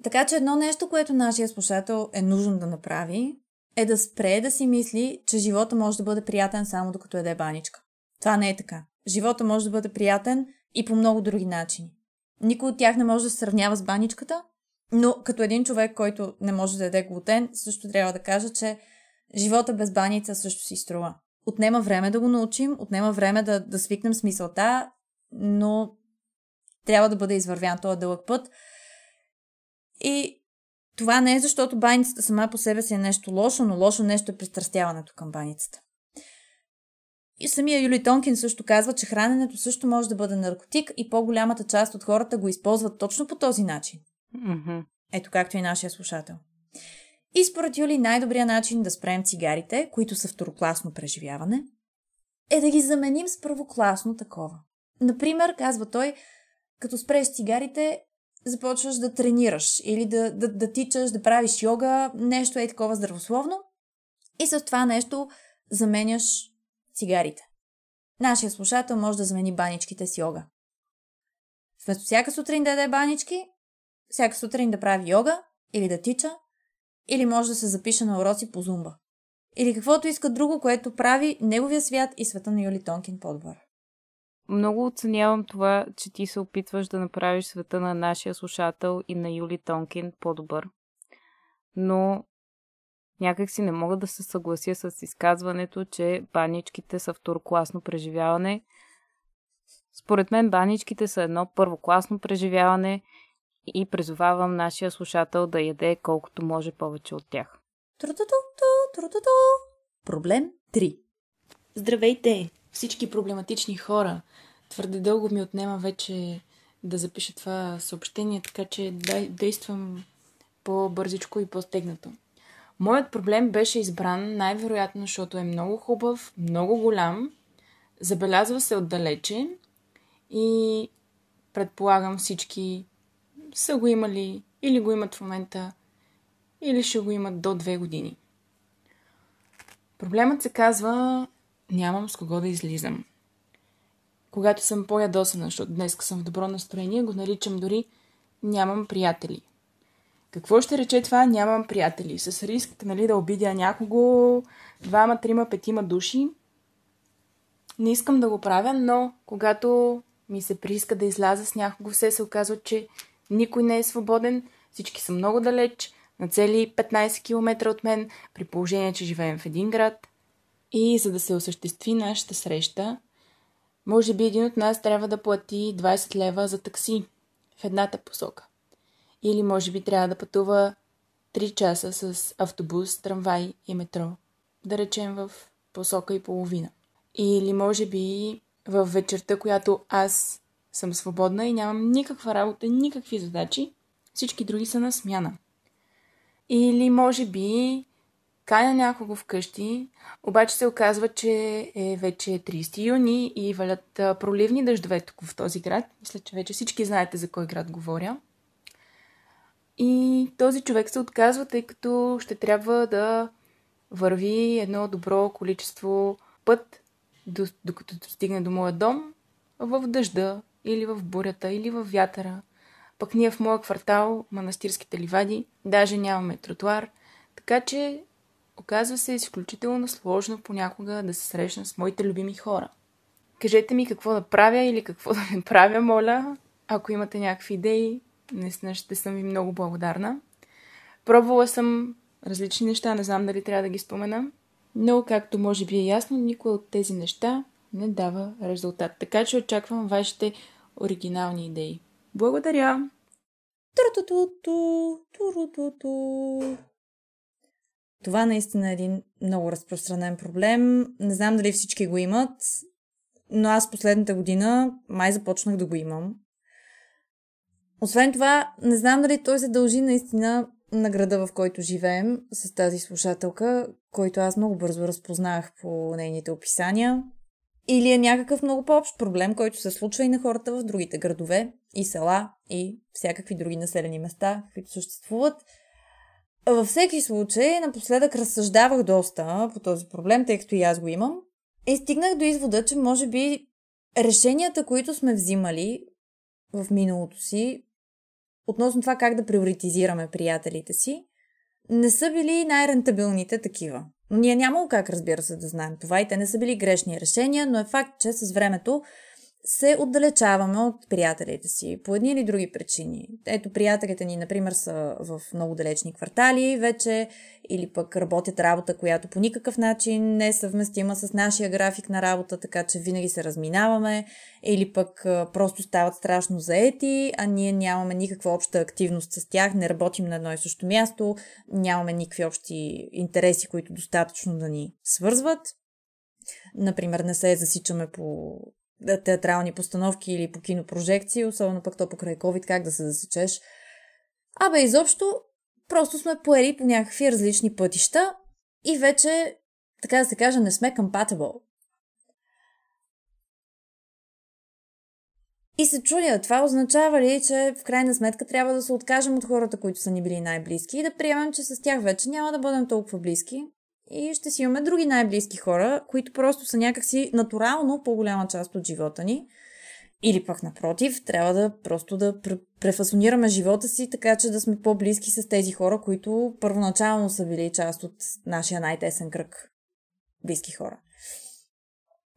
Така че едно нещо, което нашия слушател е нужно да направи, е да спре да си мисли, че живота може да бъде приятен само докато еде баничка. Това не е така. Живота може да бъде приятен и по много други начини. Никой от тях не може да се сравнява с баничката, но като един човек, който не може да яде глутен, също трябва да кажа, че живота без баница също си струва. Отнема време да го научим, отнема време да, да свикнем с мисълта, но трябва да бъде извървян този дълъг път. И Това не е защото баницата сама по себе си е нещо лошо, но лошо нещо е пристрастяването към баницата. И самия Юли Тонкин също казва, че храненето също може да бъде наркотик и по-голямата част от хората го използват точно по този начин. Mm-hmm. Ето както и нашия слушател. И според Юли най-добрият начин да спрем цигарите, които са второкласно преживяване, е да ги заменим с първокласно такова. Например, казва той, като спреш цигарите, започваш да тренираш или да, да, да тичаш, да правиш йога, нещо е такова здравословно и с това нещо заменяш цигарите. Нашия слушател може да замени баничките с йога. Вместо всяка сутрин да яде банички, всяка сутрин да прави йога или да тича, или може да се запише на уроци по зумба. Или каквото иска друго, което прави неговия свят и света на Юли Тонкин по-добър. Много оценявам това, че ти се опитваш да направиш света на нашия слушател и на Юли Тонкин по-добър. Но някак си не мога да се съглася с изказването, че баничките са второкласно преживяване. Според мен баничките са едно първокласно преживяване и призовавам нашия слушател да яде колкото може повече от тях. Проблем 3 Здравейте, всички проблематични хора! Твърде дълго ми отнема вече да запиша това съобщение, така че действам по-бързичко и по-стегнато. Моят проблем беше избран най-вероятно, защото е много хубав, много голям, забелязва се отдалече и предполагам всички са го имали или го имат в момента, или ще го имат до две години. Проблемът се казва нямам с кого да излизам. Когато съм по-ядосана, защото днес съм в добро настроение, го наричам дори нямам приятели. Какво ще рече това нямам приятели? С риск нали, да обидя някого, двама, трима, петима души. Не искам да го правя, но когато ми се прииска да изляза с някого, все се оказва, че никой не е свободен, всички са много далеч, на цели 15 км от мен, при положение, че живеем в един град. И за да се осъществи нашата среща, може би един от нас трябва да плати 20 лева за такси в едната посока. Или може би трябва да пътува 3 часа с автобус, трамвай и метро. Да речем в посока и половина. Или може би в вечерта, която аз съм свободна и нямам никаква работа, никакви задачи, всички други са на смяна. Или може би каня някого вкъщи, обаче се оказва, че е вече 30 юни и валят проливни дъждове тук в този град. Мисля, че вече всички знаете за кой град говоря. И този човек се отказва, тъй като ще трябва да върви едно добро количество път, докато стигне до моя дом, в дъжда, или в бурята, или в вятъра. Пък ние в моя квартал, манастирските ливади, даже нямаме тротуар, така че оказва се изключително сложно понякога да се срещна с моите любими хора. Кажете ми какво да правя или какво да не правя, моля. Ако имате някакви идеи, наистина ще съм ви много благодарна. Пробвала съм различни неща, не знам дали трябва да ги спомена, но както може би е ясно, никой от тези неща не дава резултат. Така че очаквам вашите оригинални идеи. Благодаря! Това наистина е един много разпространен проблем. Не знам дали всички го имат, но аз последната година май започнах да го имам. Освен това, не знам дали той се дължи наистина на града, в който живеем, с тази слушателка, който аз много бързо разпознах по нейните описания. Или е някакъв много по-общ проблем, който се случва и на хората в другите градове и села и всякакви други населени места, които съществуват. Във всеки случай, напоследък разсъждавах доста по този проблем, тъй като и аз го имам. И стигнах до извода, че може би решенията, които сме взимали в миналото си, относно това как да приоритизираме приятелите си, не са били най-рентабилните такива. Ние нямало как, разбира се, да знаем това и те не са били грешни решения, но е факт, че с времето се отдалечаваме от приятелите си по едни или други причини. Ето, приятелите ни, например, са в много далечни квартали вече, или пък работят работа, която по никакъв начин не е съвместима с нашия график на работа, така че винаги се разминаваме, или пък просто стават страшно заети, а ние нямаме никаква обща активност с тях, не работим на едно и също място, нямаме никакви общи интереси, които достатъчно да ни свързват. Например, не се засичаме по театрални постановки или по кинопрожекции, особено пък то покрай COVID, как да се засечеш. Абе, изобщо, просто сме поели по някакви различни пътища и вече, така да се каже, не сме compatible. И се чудя, това означава ли, че в крайна сметка трябва да се откажем от хората, които са ни били най-близки и да приемем, че с тях вече няма да бъдем толкова близки и ще си имаме други най-близки хора, които просто са някакси натурално по-голяма част от живота ни. Или пък напротив, трябва да просто да префасонираме живота си, така че да сме по-близки с тези хора, които първоначално са били част от нашия най-тесен кръг близки хора.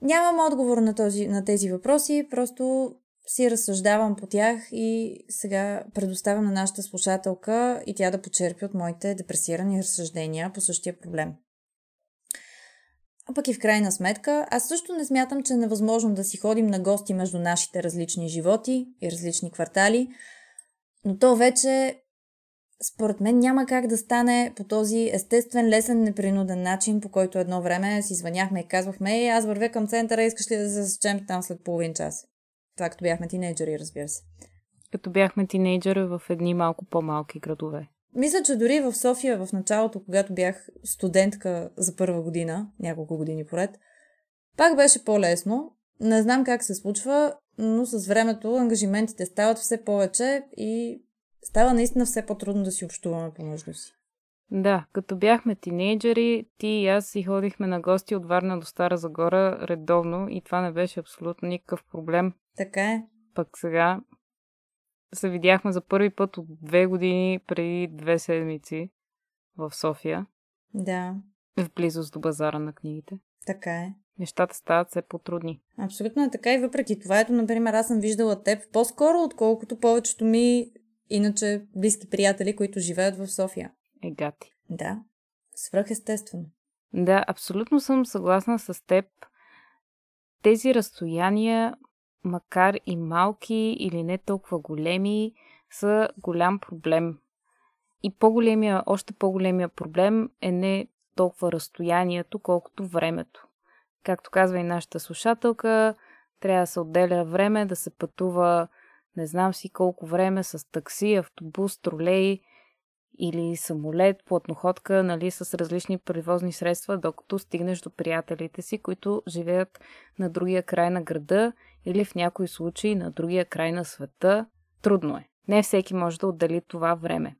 Нямам отговор на, този, на тези въпроси, просто си разсъждавам по тях и сега предоставям на нашата слушателка и тя да почерпи от моите депресирани разсъждения по същия проблем. А пък и в крайна сметка, аз също не смятам, че е невъзможно да си ходим на гости между нашите различни животи и различни квартали, но то вече, според мен, няма как да стане по този естествен, лесен, непринуден начин, по който едно време си звъняхме и казвахме, ей, аз вървя към центъра, искаш ли да се засечем там след половин час? Това като бяхме тинейджери, разбира се. Като бяхме тинейджери в едни малко по-малки градове. Мисля, че дори в София в началото, когато бях студентка за първа година, няколко години поред, пак беше по-лесно. Не знам как се случва, но с времето ангажиментите стават все повече и става наистина все по-трудно да си общуваме помежду си. Да, като бяхме тинейджери, ти и аз си ходихме на гости от Варна до Стара Загора редовно и това не беше абсолютно никакъв проблем. Така е. Пък сега се видяхме за първи път от две години преди две седмици в София. Да. В близост до базара на книгите. Така е. Нещата стават все по-трудни. Абсолютно е така и въпреки това, ето, например, аз съм виждала теб по-скоро, отколкото повечето ми иначе близки приятели, които живеят в София. Е, гати. Да. Свръхестествено. Да, абсолютно съм съгласна с теб. Тези разстояния макар и малки или не толкова големи, са голям проблем. И по-големия, още по-големия проблем е не толкова разстоянието, колкото времето. Както казва и нашата слушателка, трябва да се отделя време да се пътува не знам си колко време с такси, автобус, тролей или самолет, платноходка, нали, с различни превозни средства, докато стигнеш до приятелите си, които живеят на другия край на града или в някои случаи на другия край на света. Трудно е. Не всеки може да отдели това време.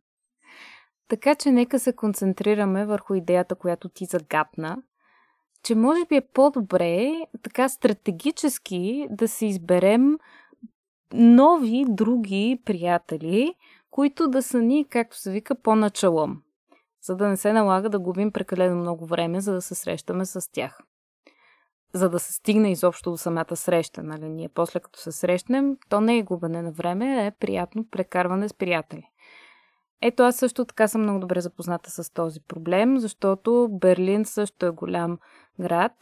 Така че нека се концентрираме върху идеята, която ти загадна, че може би е по-добре така стратегически да се изберем нови, други приятели, които да са ни, както се вика, по-началом, за да не се налага да губим прекалено много време, за да се срещаме с тях. За да се стигне изобщо до самата среща, нали? Ние после като се срещнем, то не е губене на време, а е приятно прекарване с приятели. Ето аз също така съм много добре запозната с този проблем, защото Берлин също е голям град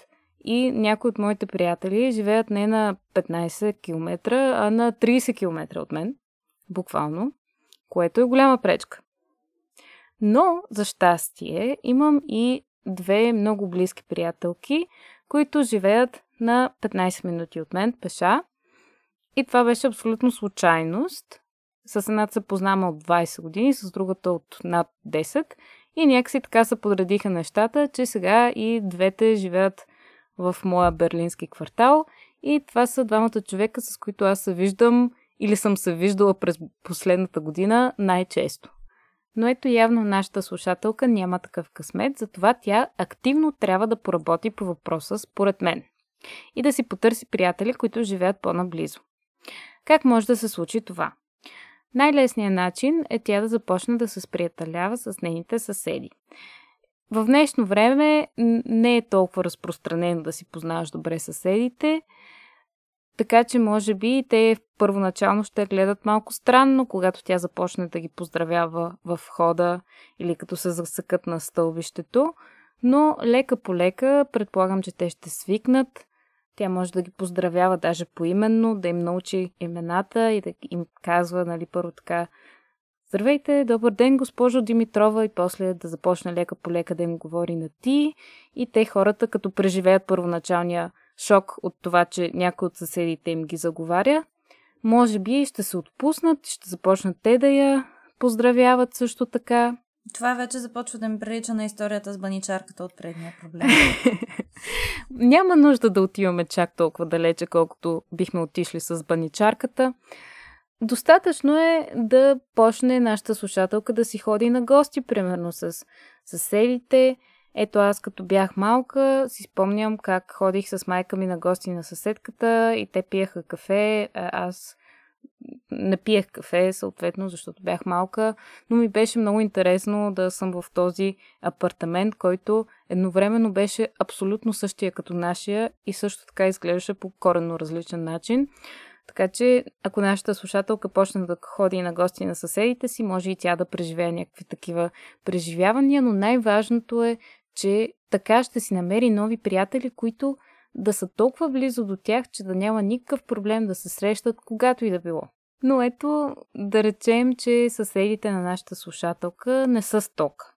и някои от моите приятели живеят не на 15 км, а на 30 км от мен, буквално което е голяма пречка. Но, за щастие, имам и две много близки приятелки, които живеят на 15 минути от мен пеша. И това беше абсолютно случайност. С едната се познаваме от 20 години, с другата от над 10. И някакси така се подредиха нещата, че сега и двете живеят в моя берлински квартал. И това са двамата човека, с които аз се виждам или съм се виждала през последната година най-често. Но ето явно нашата слушателка няма такъв късмет, затова тя активно трябва да поработи по въпроса според мен и да си потърси приятели, които живеят по-наблизо. Как може да се случи това? Най-лесният начин е тя да започне да се сприятелява с нейните съседи. В днешно време не е толкова разпространено да си познаваш добре съседите, Така че, може би, те първоначално ще гледат малко странно, когато тя започне да ги поздравява в входа или като се засъкат на стълбището. Но лека по лека, предполагам, че те ще свикнат. Тя може да ги поздравява даже поименно, да им научи имената и да им казва, нали, първо така Здравейте, добър ден, госпожо Димитрова, и после да започне лека по лека да им говори на ти. И те хората, като преживеят първоначалния шок от това, че някой от съседите им ги заговаря, може би ще се отпуснат, ще започнат те да я поздравяват също така. Това вече започва да ми прилича на историята с баничарката от предния проблем. Няма нужда да отиваме чак толкова далече, колкото бихме отишли с баничарката. Достатъчно е да почне нашата слушателка да си ходи на гости, примерно с съседите. Ето аз като бях малка, си спомням как ходих с майка ми на гости на съседката и те пиеха кафе. Аз не пиех кафе, съответно, защото бях малка, но ми беше много интересно да съм в този апартамент, който едновременно беше абсолютно същия като нашия и също така изглеждаше по коренно различен начин. Така че, ако нашата слушателка почне да ходи на гости на съседите си, може и тя да преживее някакви такива преживявания, но най-важното е, че така ще си намери нови приятели, които да са толкова близо до тях, че да няма никакъв проблем да се срещат когато и да било. Но ето, да речем, че съседите на нашата слушателка не са стока.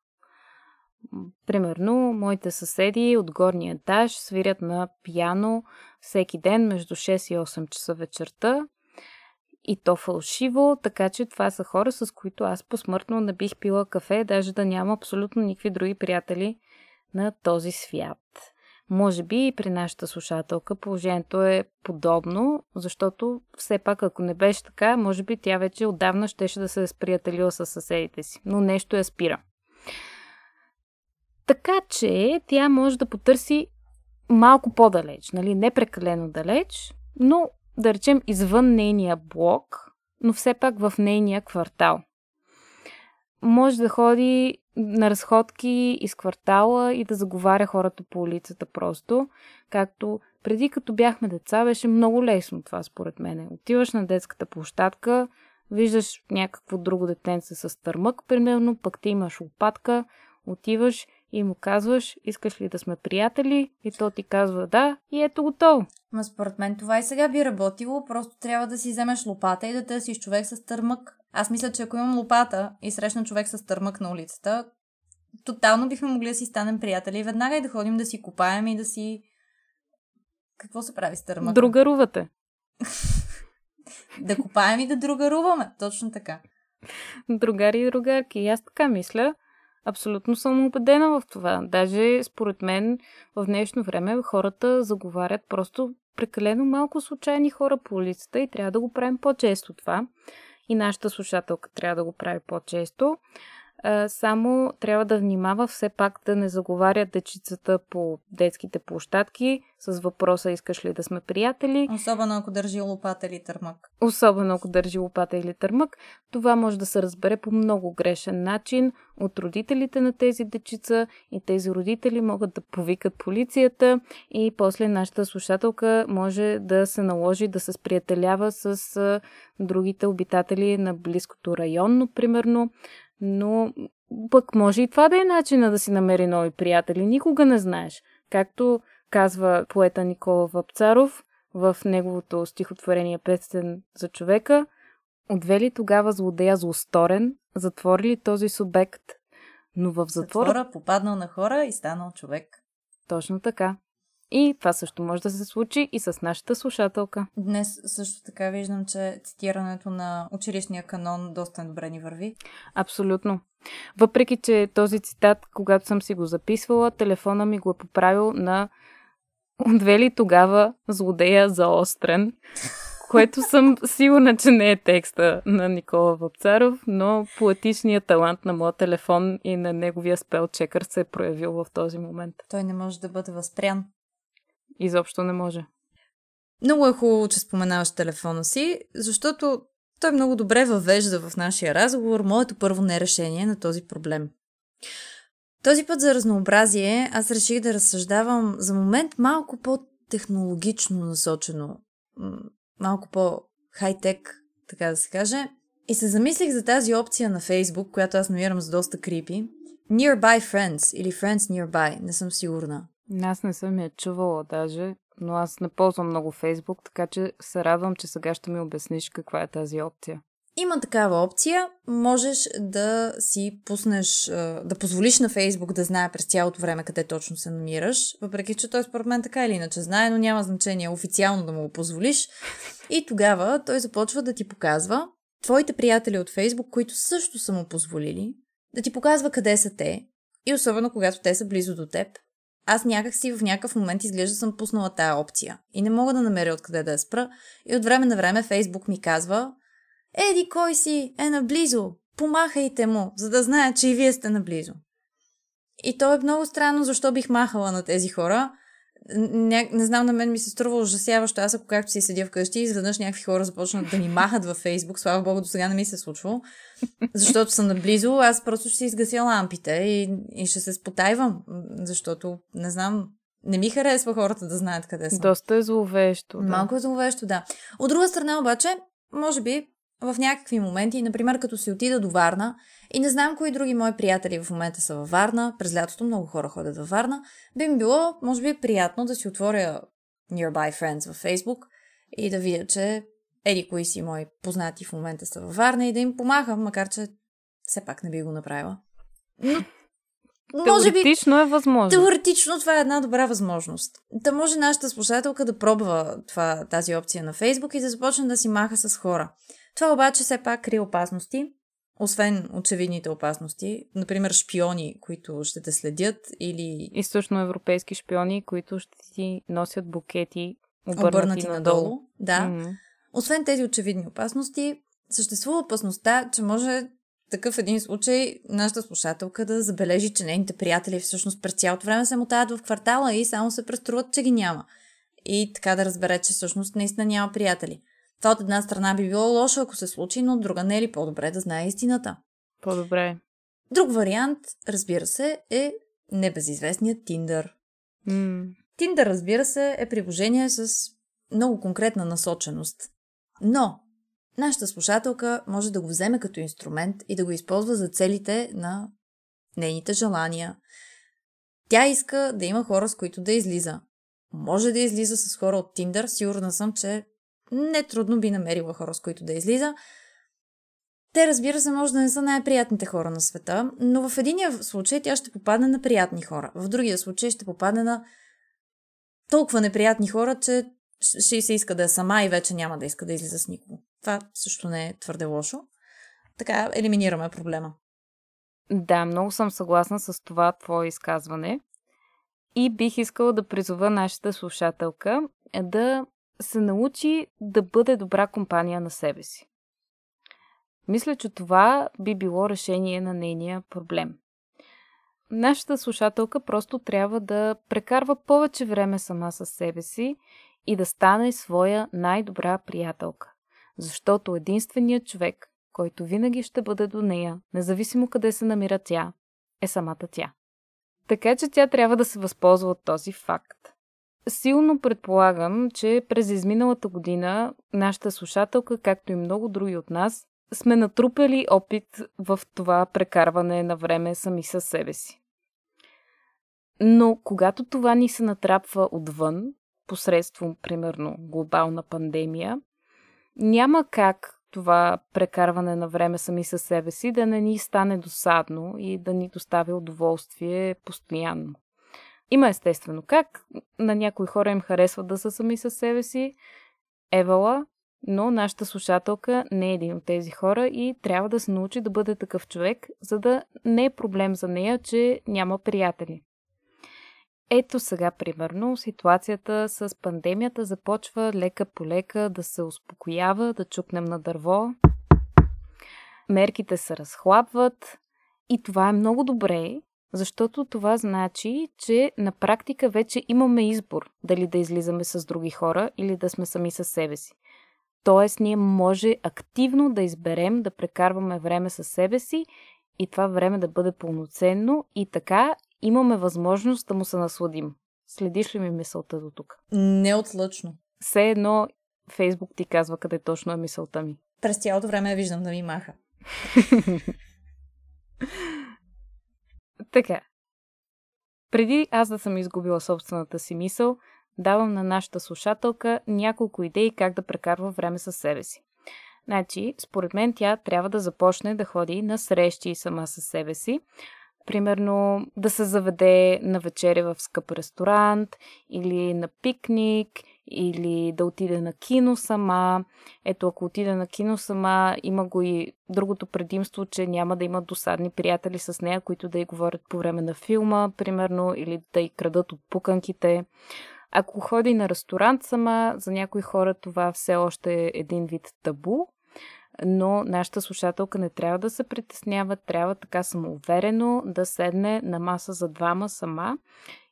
Примерно, моите съседи от горния етаж свирят на пияно всеки ден между 6 и 8 часа вечерта. И то фалшиво, така че това са хора, с които аз посмъртно не бих пила кафе, даже да няма абсолютно никакви други приятели на този свят. Може би и при нашата слушателка положението е подобно, защото все пак ако не беше така, може би тя вече отдавна щеше да се е сприятелила с съседите си, но нещо я спира. Така че тя може да потърси малко по-далеч, нали? не прекалено далеч, но да речем извън нейния блок, но все пак в нейния квартал. Може да ходи на разходки из квартала и да заговаря хората по улицата просто, както преди като бяхме деца беше много лесно това според мен. Отиваш на детската площадка, виждаш някакво друго детенце с търмък, примерно, пък ти имаш лопатка, отиваш и му казваш, искаш ли да сме приятели? И то ти казва да и ето готово. Ма според мен това и сега би работило, просто трябва да си вземеш лопата и да търсиш човек с търмък. Аз мисля, че ако имам лопата и срещна човек с търмък на улицата, тотално бихме могли да си станем приятели и веднага и да ходим да си купаем и да си... Какво се прави с търмъка? Другарувате. да купаем и да другаруваме. Точно така. Другари и другарки. Аз така мисля. Абсолютно съм убедена в това. Даже според мен в днешно време хората заговарят просто прекалено малко случайни хора по улицата и трябва да го правим по-често това. И нашата слушателка трябва да го прави по-често само трябва да внимава все пак да не заговаря дечицата по детските площадки с въпроса искаш ли да сме приятели. Особено ако държи лопата или търмък. Особено ако държи лопата или търмък. Това може да се разбере по много грешен начин от родителите на тези дечица и тези родители могат да повикат полицията и после нашата слушателка може да се наложи да се сприятелява с другите обитатели на близкото районно, примерно но пък може и това да е начина да си намери нови приятели. Никога не знаеш. Както казва поета Никола Вапцаров в неговото стихотворение Песен за човека, отвели тогава злодея злосторен, затвори ли този субект, но в затвора... Затвора попаднал на хора и станал човек. Точно така. И това също може да се случи и с нашата слушателка. Днес също така виждам, че цитирането на училищния канон доста добре ни върви. Абсолютно. Въпреки, че този цитат, когато съм си го записвала, телефона ми го е поправил на отвели тогава злодея заострен, което съм сигурна, че не е текста на Никола Вапцаров, но поетичният талант на моят телефон и на неговия спелчекър се е проявил в този момент. Той не може да бъде възпрян. Изобщо не може. Много е хубаво, че споменаваш телефона си, защото той много добре въвежда в нашия разговор моето първо нерешение на този проблем. Този път за разнообразие аз реших да разсъждавам за момент малко по-технологично насочено малко по-хай-тек, така да се каже. И се замислих за тази опция на Фейсбук, която аз намирам за доста крипи. Nearby Friends или Friends Nearby, не съм сигурна. Аз не съм я чувала даже, но аз не ползвам много Фейсбук, така че се радвам, че сега ще ми обясниш каква е тази опция. Има такава опция. Можеш да си пуснеш, да позволиш на Фейсбук да знае през цялото време къде точно се намираш, въпреки че той според мен така или иначе знае, но няма значение официално да му го позволиш. И тогава той започва да ти показва твоите приятели от Фейсбук, които също са му позволили, да ти показва къде са те и особено когато те са близо до теб. Аз някак си в някакъв момент изглежда съм пуснала тая опция. И не мога да намеря откъде да я спра. И от време на време Фейсбук ми казва Еди кой си? Е наблизо, помахайте му, за да знае, че и вие сте наблизо. И то е много странно, защо бих махала на тези хора, не, не знам, на мен ми се струва ужасяващо. Аз ако както си седя вкъщи изведнъж някакви хора започнат да ми махат във Фейсбук, слава богу, до сега не ми се е случвало, защото съм наблизо, аз просто ще си изгася лампите и, и ще се спотайвам, защото не знам, не ми харесва хората да знаят къде съм. Доста е зловещо. Да. Малко е зловещо, да. От друга страна обаче, може би в някакви моменти, например като си отида до Варна и не знам кои други мои приятели в момента са във Варна, през лятото много хора ходят във Варна, би ми било, може би, приятно да си отворя Nearby Friends във Facebook и да видя, че еди кои си мои познати в момента са във Варна и да им помагам, макар че все пак не би го направила. Но може теоретично би, е възможно. Теоретично това е една добра възможност. Да може нашата слушателка да пробва това, тази опция на Фейсбук и да започне да си маха с хора. Това обаче все пак крие опасности, освен очевидните опасности, например шпиони, които ще те следят или... Източноевропейски шпиони, които ще ти носят букети обърнати, обърнати надолу. надолу. Да. Mm-hmm. Освен тези очевидни опасности, съществува опасността, че може такъв един случай нашата слушателка да забележи, че нейните приятели всъщност през цялото време се мотаят в квартала и само се преструват, че ги няма. И така да разбере, че всъщност наистина няма приятели. Това от една страна би било лошо, ако се случи, но от друга не е ли по-добре да знае истината? По-добре. Друг вариант, разбира се, е небезизвестният Tinder. Mm. Tinder, разбира се, е приложение с много конкретна насоченост. Но нашата слушателка може да го вземе като инструмент и да го използва за целите на нейните желания. Тя иска да има хора, с които да излиза. Може да излиза с хора от Tinder, сигурна съм, че не трудно би намерила хора, с които да излиза. Те, разбира се, може да не са най-приятните хора на света, но в единия случай тя ще попадне на приятни хора. В другия случай ще попадне на толкова неприятни хора, че ще се иска да е сама и вече няма да иска да излиза с никого. Това също не е твърде лошо. Така елиминираме проблема. Да, много съм съгласна с това твое изказване. И бих искала да призова нашата слушателка да се научи да бъде добра компания на себе си. Мисля, че това би било решение на нейния проблем. Нашата слушателка просто трябва да прекарва повече време сама с себе си и да стане своя най-добра приятелка. Защото единственият човек, който винаги ще бъде до нея, независимо къде се намира тя, е самата тя. Така че тя трябва да се възползва от този факт. Силно предполагам, че през изминалата година нашата слушателка, както и много други от нас, сме натрупали опит в това прекарване на време сами със себе си. Но когато това ни се натрапва отвън, посредством, примерно, глобална пандемия, няма как това прекарване на време сами със себе си да не ни стане досадно и да ни доставя удоволствие постоянно. Има естествено как. На някои хора им харесва да са сами със себе си. Евала, но нашата слушателка не е един от тези хора и трябва да се научи да бъде такъв човек, за да не е проблем за нея, че няма приятели. Ето сега, примерно, ситуацията с пандемията започва лека по лека да се успокоява, да чукнем на дърво. Мерките се разхлабват и това е много добре, защото това значи, че на практика вече имаме избор дали да излизаме с други хора или да сме сами със себе си. Тоест, ние може активно да изберем да прекарваме време със себе си и това време да бъде пълноценно и така имаме възможност да му се насладим. Следиш ли ми мисълта до тук? Неотлъчно. Все едно Фейсбук ти казва къде точно е мисълта ми. През цялото време я виждам да ми маха. така. Преди аз да съм изгубила собствената си мисъл, давам на нашата слушателка няколко идеи как да прекарва време със себе си. Значи, според мен тя трябва да започне да ходи на срещи сама със себе си. Примерно да се заведе на вечеря в скъп ресторант или на пикник или да отиде на кино сама. Ето, ако отиде на кино сама, има го и другото предимство, че няма да има досадни приятели с нея, които да й говорят по време на филма, примерно, или да й крадат от пуканките. Ако ходи на ресторант сама, за някои хора това все още е един вид табу, но нашата слушателка не трябва да се притеснява, трябва така самоуверено да седне на маса за двама сама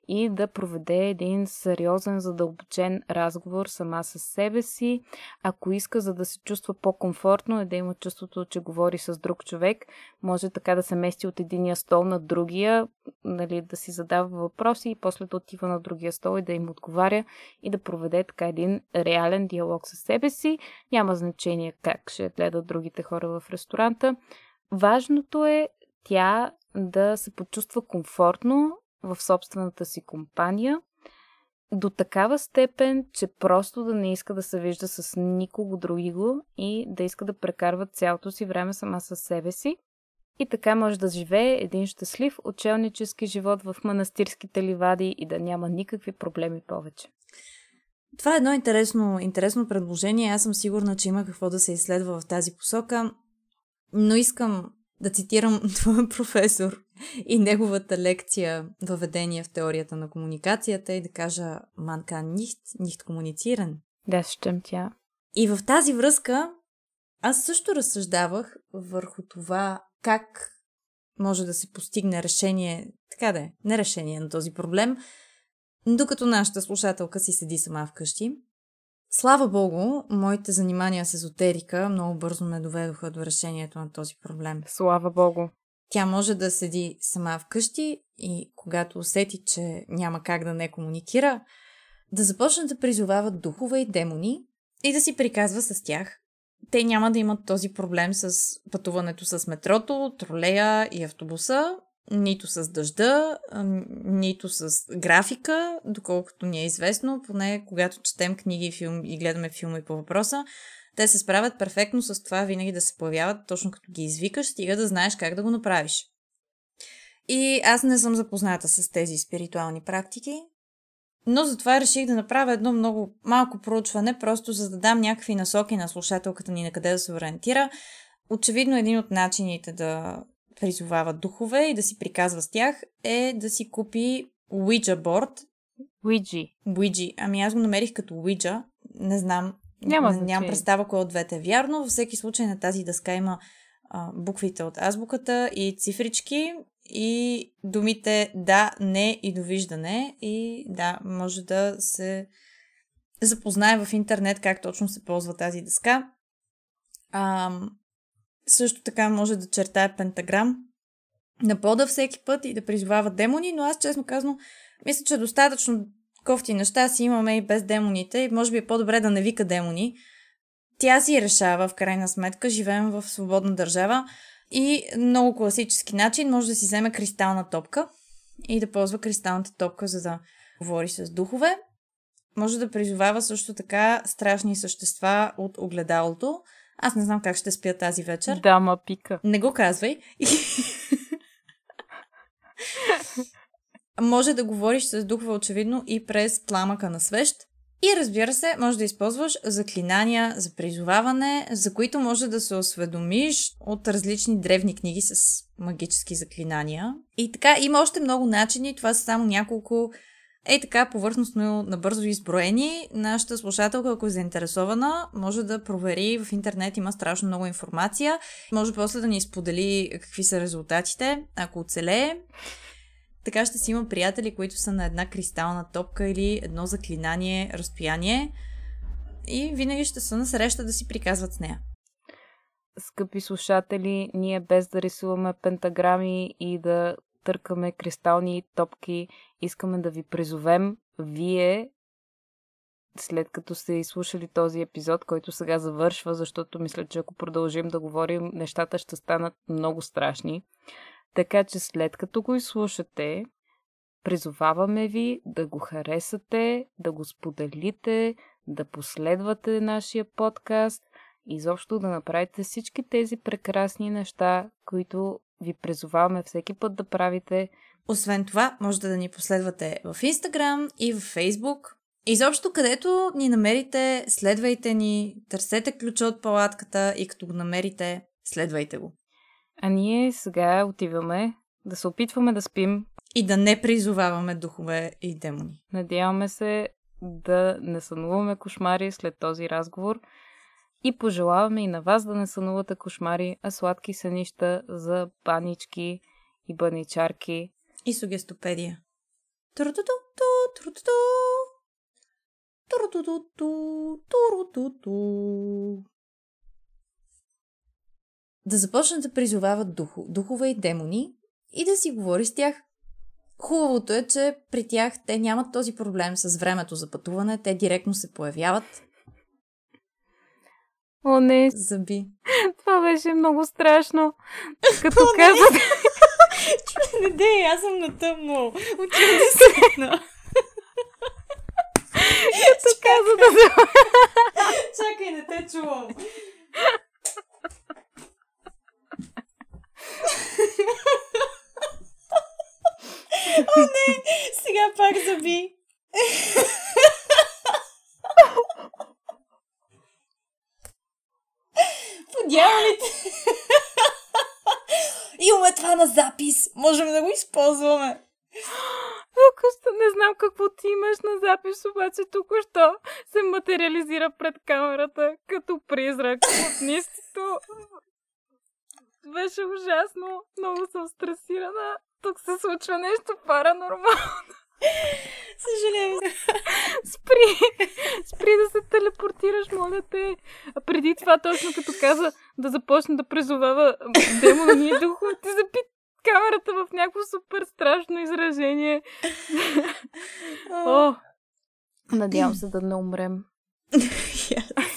и да проведе един сериозен, задълбочен разговор сама с себе си. Ако иска, за да се чувства по-комфортно, е да има чувството, че говори с друг човек, може така да се мести от единия стол на другия, нали, да си задава въпроси и после да отива на другия стол и да им отговаря и да проведе така един реален диалог с себе си. Няма значение как ще гледат другите хора в ресторанта. Важното е тя да се почувства комфортно в собствената си компания до такава степен, че просто да не иска да се вижда с никого другиго и да иска да прекарва цялото си време сама със себе си. И така може да живее един щастлив учелнически живот в манастирските ливади и да няма никакви проблеми повече. Това е едно интересно, интересно предложение. Аз съм сигурна, че има какво да се изследва в тази посока, но искам да цитирам твоя професор и неговата лекция Въведение в теорията на комуникацията и да кажа man kann nicht, nicht kommunizieren. Да, щем тя. И в тази връзка аз също разсъждавах върху това как може да се постигне решение, така да е, не решение на този проблем, докато нашата слушателка си седи сама вкъщи. Слава Богу, моите занимания с езотерика много бързо ме доведоха до решението на този проблем. Слава Богу. Тя може да седи сама вкъщи и когато усети, че няма как да не комуникира, да започне да призовава духове и демони и да си приказва с тях. Те няма да имат този проблем с пътуването с метрото, тролея и автобуса, нито с дъжда, нито с графика, доколкото ни е известно, поне когато четем книги и, филм, и гледаме филми по въпроса, те се справят перфектно с това винаги да се появяват точно като ги извикаш, стига да знаеш как да го направиш. И аз не съм запозната с тези спиритуални практики, но затова реших да направя едно много малко проучване, просто за да дам някакви насоки на слушателката ни на къде да се ориентира. Очевидно един от начините да призовава духове и да си приказва с тях е да си купи Ouija board. Ouija. Ouija. Ами аз го намерих като Ouija. Не знам. Няма не, нямам представа кое от двете е вярно. Във всеки случай на тази дъска има а, буквите от азбуката и цифрички и думите да, не и довиждане. И да, може да се запознае в интернет как точно се ползва тази дъска. А, също така може да чертае пентаграм на пода всеки път и да призовава демони, но аз честно казано мисля, че достатъчно кофти неща си имаме и без демоните и може би е по-добре да не вика демони. Тя си решава в крайна сметка, живеем в свободна държава и много класически начин може да си вземе кристална топка и да ползва кристалната топка, за да говори с духове. Може да призовава също така страшни същества от огледалото, аз не знам как ще спя тази вечер. Да, ма пика. Не го казвай. може да говориш с духове очевидно и през пламъка на свещ. И разбира се, може да използваш заклинания за призоваване, за които може да се осведомиш от различни древни книги с магически заклинания. И така, има още много начини, това са само няколко е така повърхностно набързо изброени. Нашата слушателка, ако е заинтересована, може да провери в интернет, има страшно много информация. Може после да ни сподели какви са резултатите, ако оцелее. Така ще си има приятели, които са на една кристална топка или едно заклинание, разстояние и винаги ще са на среща да си приказват с нея. Скъпи слушатели, ние без да рисуваме пентаграми и да търкаме кристални топки, искаме да ви призовем вие след като сте изслушали този епизод, който сега завършва, защото мисля, че ако продължим да говорим, нещата ще станат много страшни. Така че след като го изслушате, призоваваме ви да го харесате, да го споделите, да последвате нашия подкаст, изобщо да направите всички тези прекрасни неща, които ви призоваваме всеки път да правите. Освен това, можете да ни последвате в Instagram и в Facebook. Изобщо, където ни намерите, следвайте ни, търсете ключа от палатката и като го намерите, следвайте го. А ние сега отиваме да се опитваме да спим. И да не призоваваме духове и демони. Надяваме се да не сънуваме кошмари след този разговор. И пожелаваме и на вас да не сънувате кошмари, а сладки сънища за банички и баничарки. И сугестопедия. Турутуту. Да започнат да призовават духу, духове и демони и да си говори с тях. Хубавото е, че при тях те нямат този проблем с времето за пътуване, те директно се появяват. О, не, Зъби. това беше много страшно. Като казах, Не дей, аз съм на тъмно. Очите се. като каза да се... Чакай, не те чувам. О, не! Сега пак Подявалите. Имаме това на запис. Можем да го използваме. Току-що не знам какво ти имаш на запис, обаче току-що се материализира пред камерата като призрак от нистото. Беше ужасно. Много съм стресирана. Тук се случва нещо паранормално. Съжалявам. Спри! Спри да се телепортираш, моля те. А преди това, точно като каза да започне да призовава демона и духовете, запи камерата в някакво супер страшно изражение. О! Надявам се да не умрем.